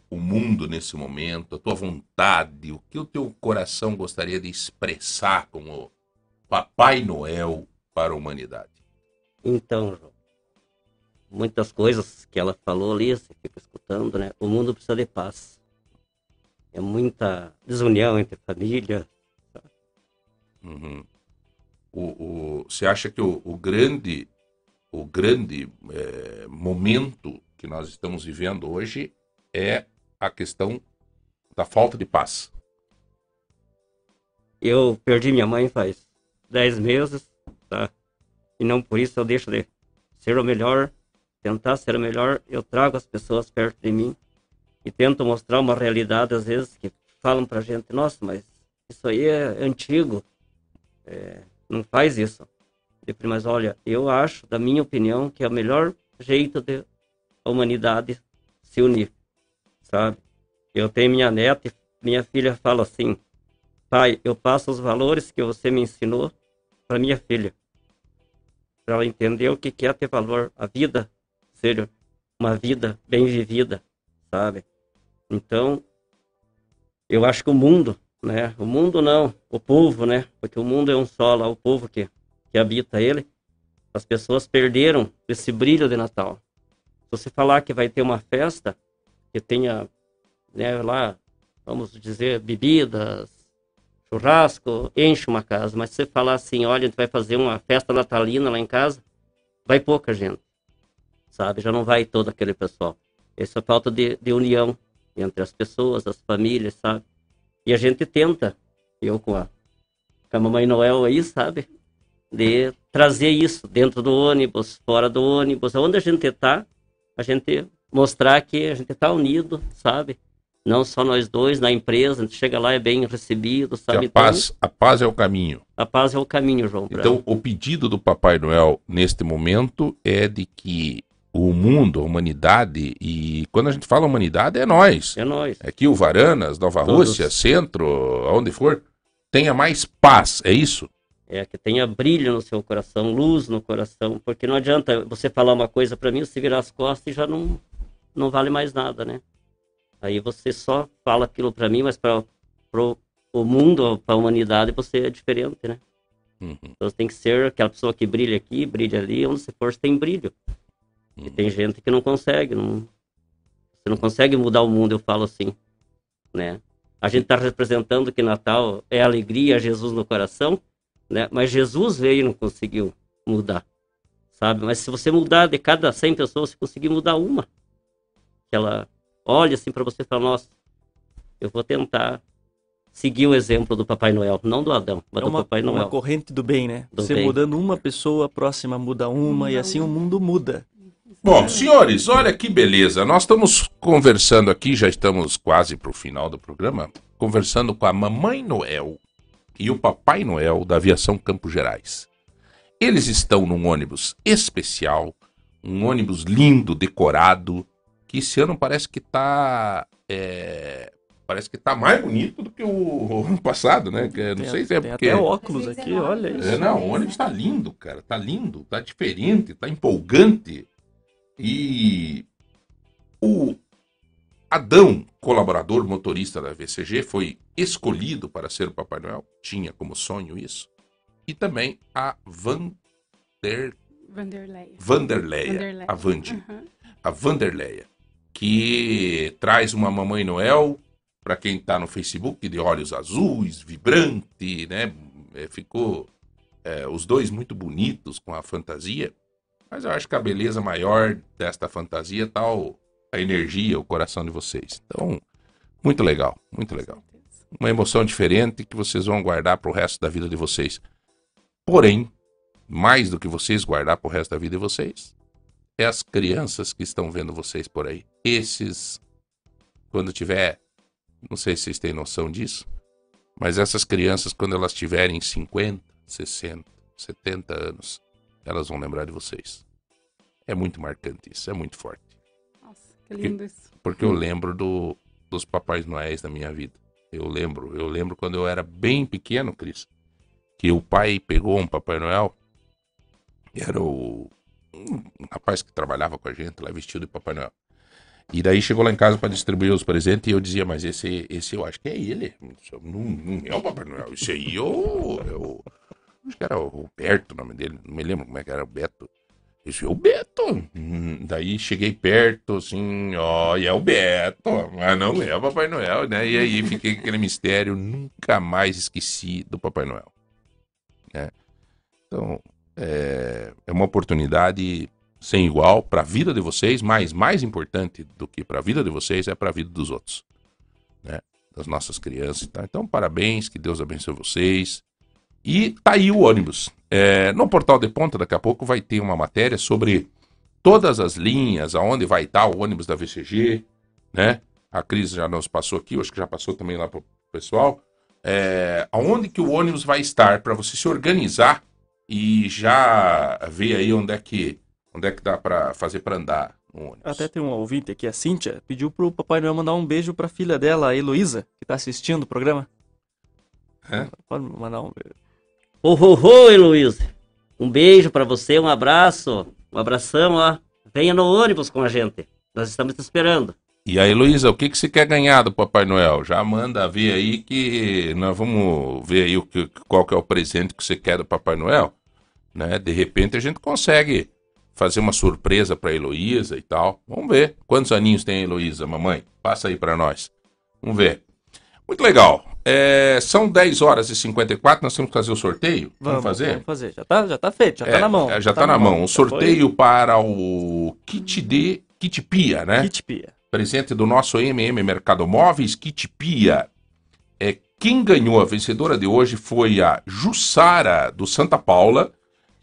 o mundo nesse momento, a tua vontade, o que o teu coração gostaria de expressar como Papai Noel para a humanidade? Então, João, muitas coisas que ela falou ali, você fica escutando, né? O mundo precisa de paz. É muita desunião entre família. Uhum. O, o- você acha que o, o grande, o grande eh, momento que nós estamos vivendo hoje é a questão da falta de paz? Eu perdi minha mãe faz 10 meses, tá? E não por isso eu deixo de ser o melhor, tentar ser o melhor. Eu trago as pessoas perto de mim e tento mostrar uma realidade, às vezes, que falam pra gente, nossa, mas isso aí é antigo, é, não faz isso. Eu falei, Mas olha, eu acho, da minha opinião, que é o melhor jeito de a humanidade se unir, sabe? Eu tenho minha neta e minha filha fala assim, pai, eu passo os valores que você me ensinou para minha filha, para ela entender o que é ter valor, a vida ser uma vida bem vivida, sabe? Então, eu acho que o mundo, né? O mundo não, o povo, né? Porque o mundo é um só lá, o povo que, que habita ele. As pessoas perderam esse brilho de Natal. Se você falar que vai ter uma festa que tenha, né, lá, vamos dizer, bebidas, churrasco, enche uma casa. Mas se você falar assim, olha, a gente vai fazer uma festa natalina lá em casa, vai pouca gente, sabe? Já não vai todo aquele pessoal. Essa falta de, de união entre as pessoas, as famílias, sabe? E a gente tenta, eu com a, com a Mamãe Noel aí, sabe? De trazer isso dentro do ônibus, fora do ônibus, onde a gente tá, a gente mostrar que a gente tá unido, sabe? Não só nós dois na empresa, a gente chega lá é bem recebido, sabe? a paz, a paz é o caminho. Então, a paz é o caminho, João. pra- Então, o pedido do Papai Noel neste momento é de que o mundo, a humanidade, e quando a gente fala humanidade, é nós. É nós. Aqui o Varanas, Nova Todos. Rússia, Centro, aonde for, tenha mais paz, é isso? É, que tenha brilho no seu coração, luz no coração, porque não adianta você falar uma coisa para mim, você virar as costas e já não, não vale mais nada, né? Aí você só fala aquilo para mim, mas para o mundo, para a humanidade, você é diferente, né? Uhum. Então você tem que ser aquela pessoa que brilha aqui, brilha ali, onde você for, você tem brilho. E Uhum. tem gente que não consegue, não, você não consegue mudar o mundo, eu falo assim, né? A gente está representando que Natal é alegria, Jesus no coração, né? Mas Jesus veio e não conseguiu mudar, sabe? Mas se você mudar de cada 100 pessoas, você conseguir mudar uma, que ela olha assim para você e fala, nossa, eu vou tentar seguir o exemplo do Papai Noel, não do Adão, mas É do uma, Papai Noel. uma corrente do bem, né? Do Você bem. mudando uma pessoa, a próxima muda uma, e assim o mundo muda. Bom, senhores, olha que beleza. Nós estamos conversando aqui, já estamos quase para o final do programa, conversando com a Mamãe Noel e o Papai Noel da Aviação Campos Gerais. Eles estão num ônibus especial, um ônibus lindo, decorado, que esse ano parece que está parece que tá mais bonito do que o, passado, né? Não Tem- sei se é tem porque. até óculos aqui, olha isso. É, não, o ônibus tá lindo, cara. Tá lindo, tá diferente, tá empolgante. E o Adão, colaborador motorista da VCG, foi escolhido para ser o Papai Noel. Tinha como sonho isso. E também a Vander, Vanderlei. Vanderleia, Vanderleia. a Vandi, Aham. a Vanderleia, que traz uma Mamãe Noel para quem tá no Facebook de olhos azuis, vibrante, né? É, ficou é, os dois muito bonitos com a fantasia, mas eu acho que a beleza maior desta fantasia tá o- a energia, o coração de vocês. Então, muito legal, muito legal. Uma emoção diferente que vocês vão guardar pro resto da vida de vocês. Porém, mais do que vocês guardar pro resto da vida de vocês, é as crianças que estão vendo vocês por aí. Esses, quando tiver, não sei se vocês têm noção disso, mas essas crianças, quando elas tiverem 50, 60, 70 anos, elas vão lembrar de vocês. É muito marcante isso, é muito forte. Lindo isso. Porque eu lembro do, dos Papais Noéis da minha vida. Eu lembro, eu lembro quando eu era bem pequeno, Cris, que o pai pegou um Papai Noel, era o um rapaz que trabalhava com a gente lá vestido de Papai Noel. E daí chegou lá em casa para distribuir os presentes e eu dizia, mas esse, esse eu acho que é ele. Não, não é o Papai Noel. Esse aí é o, é o- Acho que era o Roberto o nome dele. Não me lembro como é que era o Beto. Esse é o Beto. Daí cheguei perto, assim, ó, e é o Beto. Mas não é o Papai Noel, né? E aí fiquei com aquele mistério. Nunca mais esqueci do Papai Noel. né? Então, é, é uma oportunidade sem igual para a vida de vocês, mas mais importante do que para a vida de vocês é para a vida dos outros, né? Das nossas crianças. Tá? Então, parabéns, que Deus abençoe vocês. E tá aí o ônibus. É, no Portal de Ponta, daqui a pouco, vai ter uma matéria sobre todas as linhas, aonde vai estar o ônibus da VCG, né? A Cris já nos passou aqui, acho que já passou também lá pro pessoal. É, aonde que o ônibus vai estar para você se organizar e já ver aí onde é que onde é que dá para fazer para andar no ônibus. Até tem um ouvinte aqui, a Cíntia, pediu pro Papai Noel mandar um beijo pra filha dela, a Heloísa, que tá assistindo o programa. É? Pode mandar um beijo. Ô, ô, ô, Heloísa. Um beijo pra você, um abraço. Um abração, ó. Venha no ônibus com a gente. Nós estamos te esperando. E aí, Luísa, o que, que você quer ganhar do Papai Noel? Já manda ver aí que nós vamos ver aí o que, qual que é o presente que você quer do Papai Noel. Né? De repente a gente consegue fazer uma surpresa pra Heloísa e tal. Vamos ver. Quantos aninhos tem a Heloísa, mamãe? Passa aí pra nós. Vamos ver. Muito legal. É, são 10 horas e 54, nós temos que fazer o sorteio. Vamos, fazer? Vamos fazer. Já tá, já tá feito, já É, tá na mão. é, já tá, na mão. O Já foi. sorteio para o kit de kit Pia, né? Kit Pia. presente do nosso MM Mercado Móveis, Kit Pia. É, quem ganhou a vencedora de hoje foi a Jussara, do Santa Paula.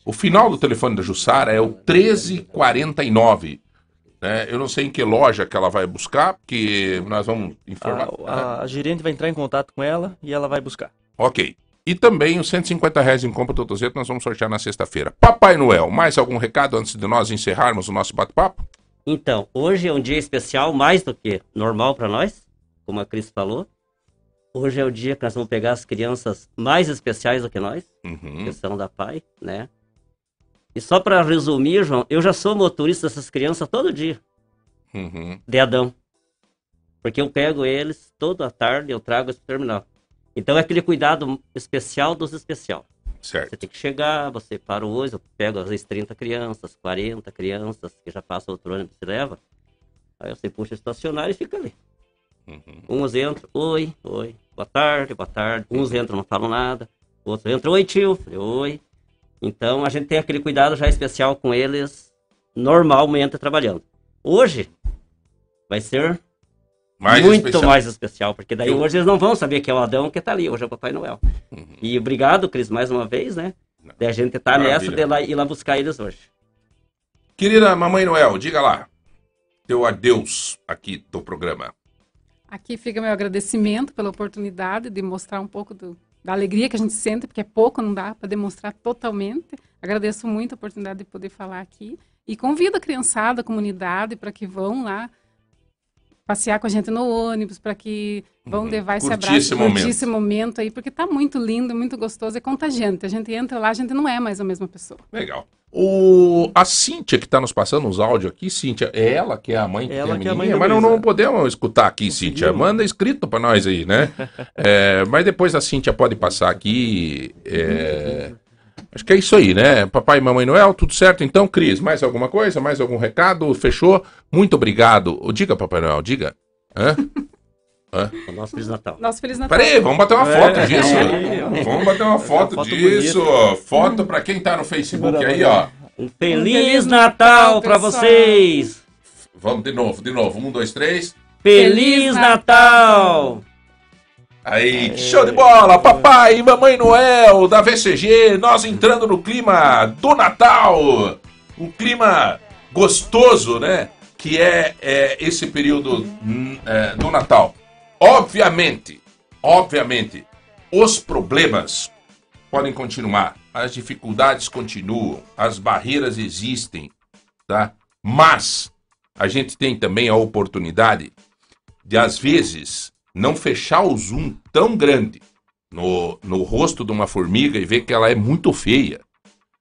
O final do telefone da Jussara é o 1349. Né? eu não sei em que loja que ela vai buscar, porque nós vamos informar. A, a, a gerente vai entrar em contato com ela e ela vai buscar. Ok. E também os 150 reais em compra do Totozeto nós vamos sortear na sexta-feira. Papai Noel, mais algum recado antes de nós encerrarmos o nosso bate-papo? Então, hoje é um dia especial, mais do que normal para nós, como a Cris falou. Hoje é o dia que nós vamos pegar as crianças mais especiais do que nós, Uhum. questão da pai, né? E só para resumir, João, eu já sou motorista dessas crianças todo dia, Uhum. de Adão. Porque eu pego eles toda a tarde, eu trago eles pro terminal. Então é aquele cuidado especial dos especial. Certo. Você tem que chegar, você para o ônibus, eu pego às vezes 30 crianças, 40 crianças, que já passa outro ônibus e leva. Aí você puxa o estacionário e fica ali. Uhum. Uns entram, oi, oi, boa tarde, boa tarde. Uns entram, não falam nada. Outros entram, oi tio, falei, oi. Então a gente tem aquele cuidado já especial com eles, normalmente trabalhando. Hoje vai ser Mais muito especial. mais especial, porque daí Eu- hoje eles não vão saber que é o Adão que tá ali, hoje é o Papai Noel. E obrigado, Cris, mais uma vez, né? De a gente tá nessa de lá, ir lá buscar eles hoje. Querida Mamãe Noel, diga lá. Teu adeus aqui do programa. Aqui fica meu agradecimento pela oportunidade de mostrar um pouco do- da alegria que a gente sente, porque é pouco, não dá para demonstrar totalmente. Agradeço muito a oportunidade de poder falar aqui. E convido a criançada, a comunidade, para que vão lá passear com a gente no ônibus, para que vão Uhum. levar esse Curtir abraço, esse momento. curtir esse momento aí, porque tá muito lindo, muito gostoso, é contagiante. A gente entra lá, a gente não é mais a mesma pessoa. Legal. O, a Cíntia que está nos passando os áudios aqui, Cíntia, é ela que é a mãe que Ela tem que é a a mãe mas não, não podemos escutar aqui, Cíntia. Manda escrito para nós aí, né? É, mas depois a Cíntia pode passar aqui. é, Acho que é isso aí, né? Papai e Mamãe Noel, tudo certo? Então, Cris, mais alguma coisa? Mais algum recado? Fechou? Muito obrigado. Diga, Papai Noel, diga. Hã? O nosso Feliz Natal. Nosso Feliz Natal. Peraí, vamos bater uma É, foto disso. é. Vamos bater uma foto, foto disso. Foto para quem tá no Facebook aí, ó. Um Feliz, Feliz Natal Natal, pra vocês! Vamos de novo, de novo. Um, dois, três. Feliz Natal! Aí, que show de bola! Papai e Mamãe Noel da VCG, nós entrando no clima do Natal. Um clima gostoso, né? Que é, é esse período hum, é, do Natal. Obviamente, obviamente, os problemas podem continuar, as dificuldades continuam, as barreiras existem, tá? Mas a gente tem também a oportunidade de, às vezes, não fechar o zoom tão grande no, no rosto de uma formiga e ver que ela é muito feia.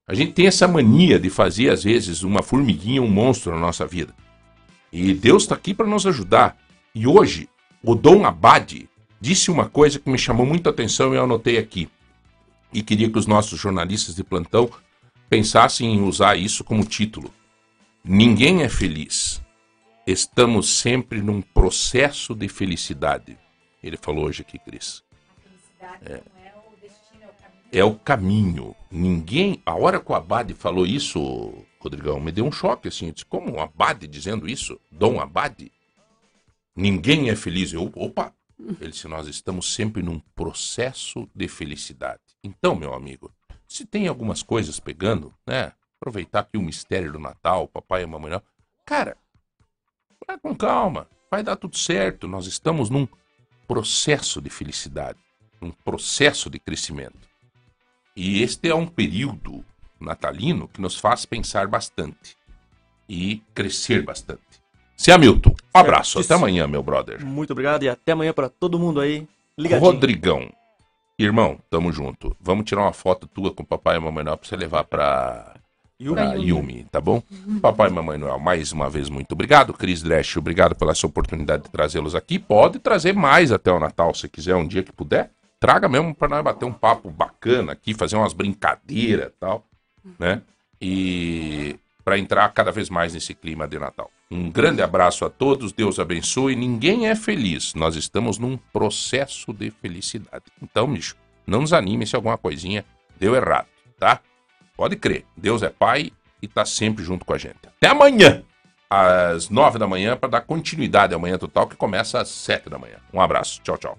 A gente tem essa mania de fazer, às vezes, uma formiguinha um monstro na nossa vida. E Deus está aqui para nos ajudar. E hoje, o Dom Abade disse uma coisa que me chamou muita atenção e eu anotei aqui. E queria que os nossos jornalistas de plantão pensassem em usar isso como título. Ninguém é feliz. Estamos sempre num processo de felicidade. Ele falou hoje aqui, Cris. É o caminho. Ninguém. A hora que o Abade falou isso, Rodrigão, me deu um choque assim. Eu disse, como um Abade dizendo isso? Dom Abade? Ninguém é feliz. Eu, opa! Ele disse, nós estamos sempre num processo de felicidade. Então, meu amigo, se tem algumas coisas pegando, né? Aproveitar aqui o mistério do Natal, papai e mamãe não. Cara, vai com calma, vai dar tudo certo. Nós estamos num processo de felicidade, num processo de crescimento. E este é um período natalino que nos faz pensar bastante e crescer bastante. Se Hamilton, um abraço, até amanhã, meu brother. Muito obrigado e até amanhã pra todo mundo aí. Ligadinho. Rodrigão, irmão, tamo junto. Vamos tirar uma foto tua com o papai e a mamãe pra você levar pra, Yumi. Yumi, tá bom? Papai e mamãe Noel, mais uma vez, muito obrigado. Cris Dresch, obrigado pela sua oportunidade de trazê-los aqui. Pode trazer mais até o Natal, se quiser, um dia que puder. Traga mesmo pra nós bater um papo bacana aqui, fazer umas brincadeiras e tal, né? E para entrar cada vez mais nesse clima de Natal. Um grande abraço a todos, Deus abençoe. Ninguém é feliz, nós estamos num processo de felicidade. Então, bicho, não nos anime se alguma coisinha deu errado, tá? Pode crer, Deus é Pai e tá sempre junto com a gente. Até amanhã, às nove da manhã, para dar continuidade ao Manhã Total, que começa às sete da manhã. Um abraço, tchau, tchau.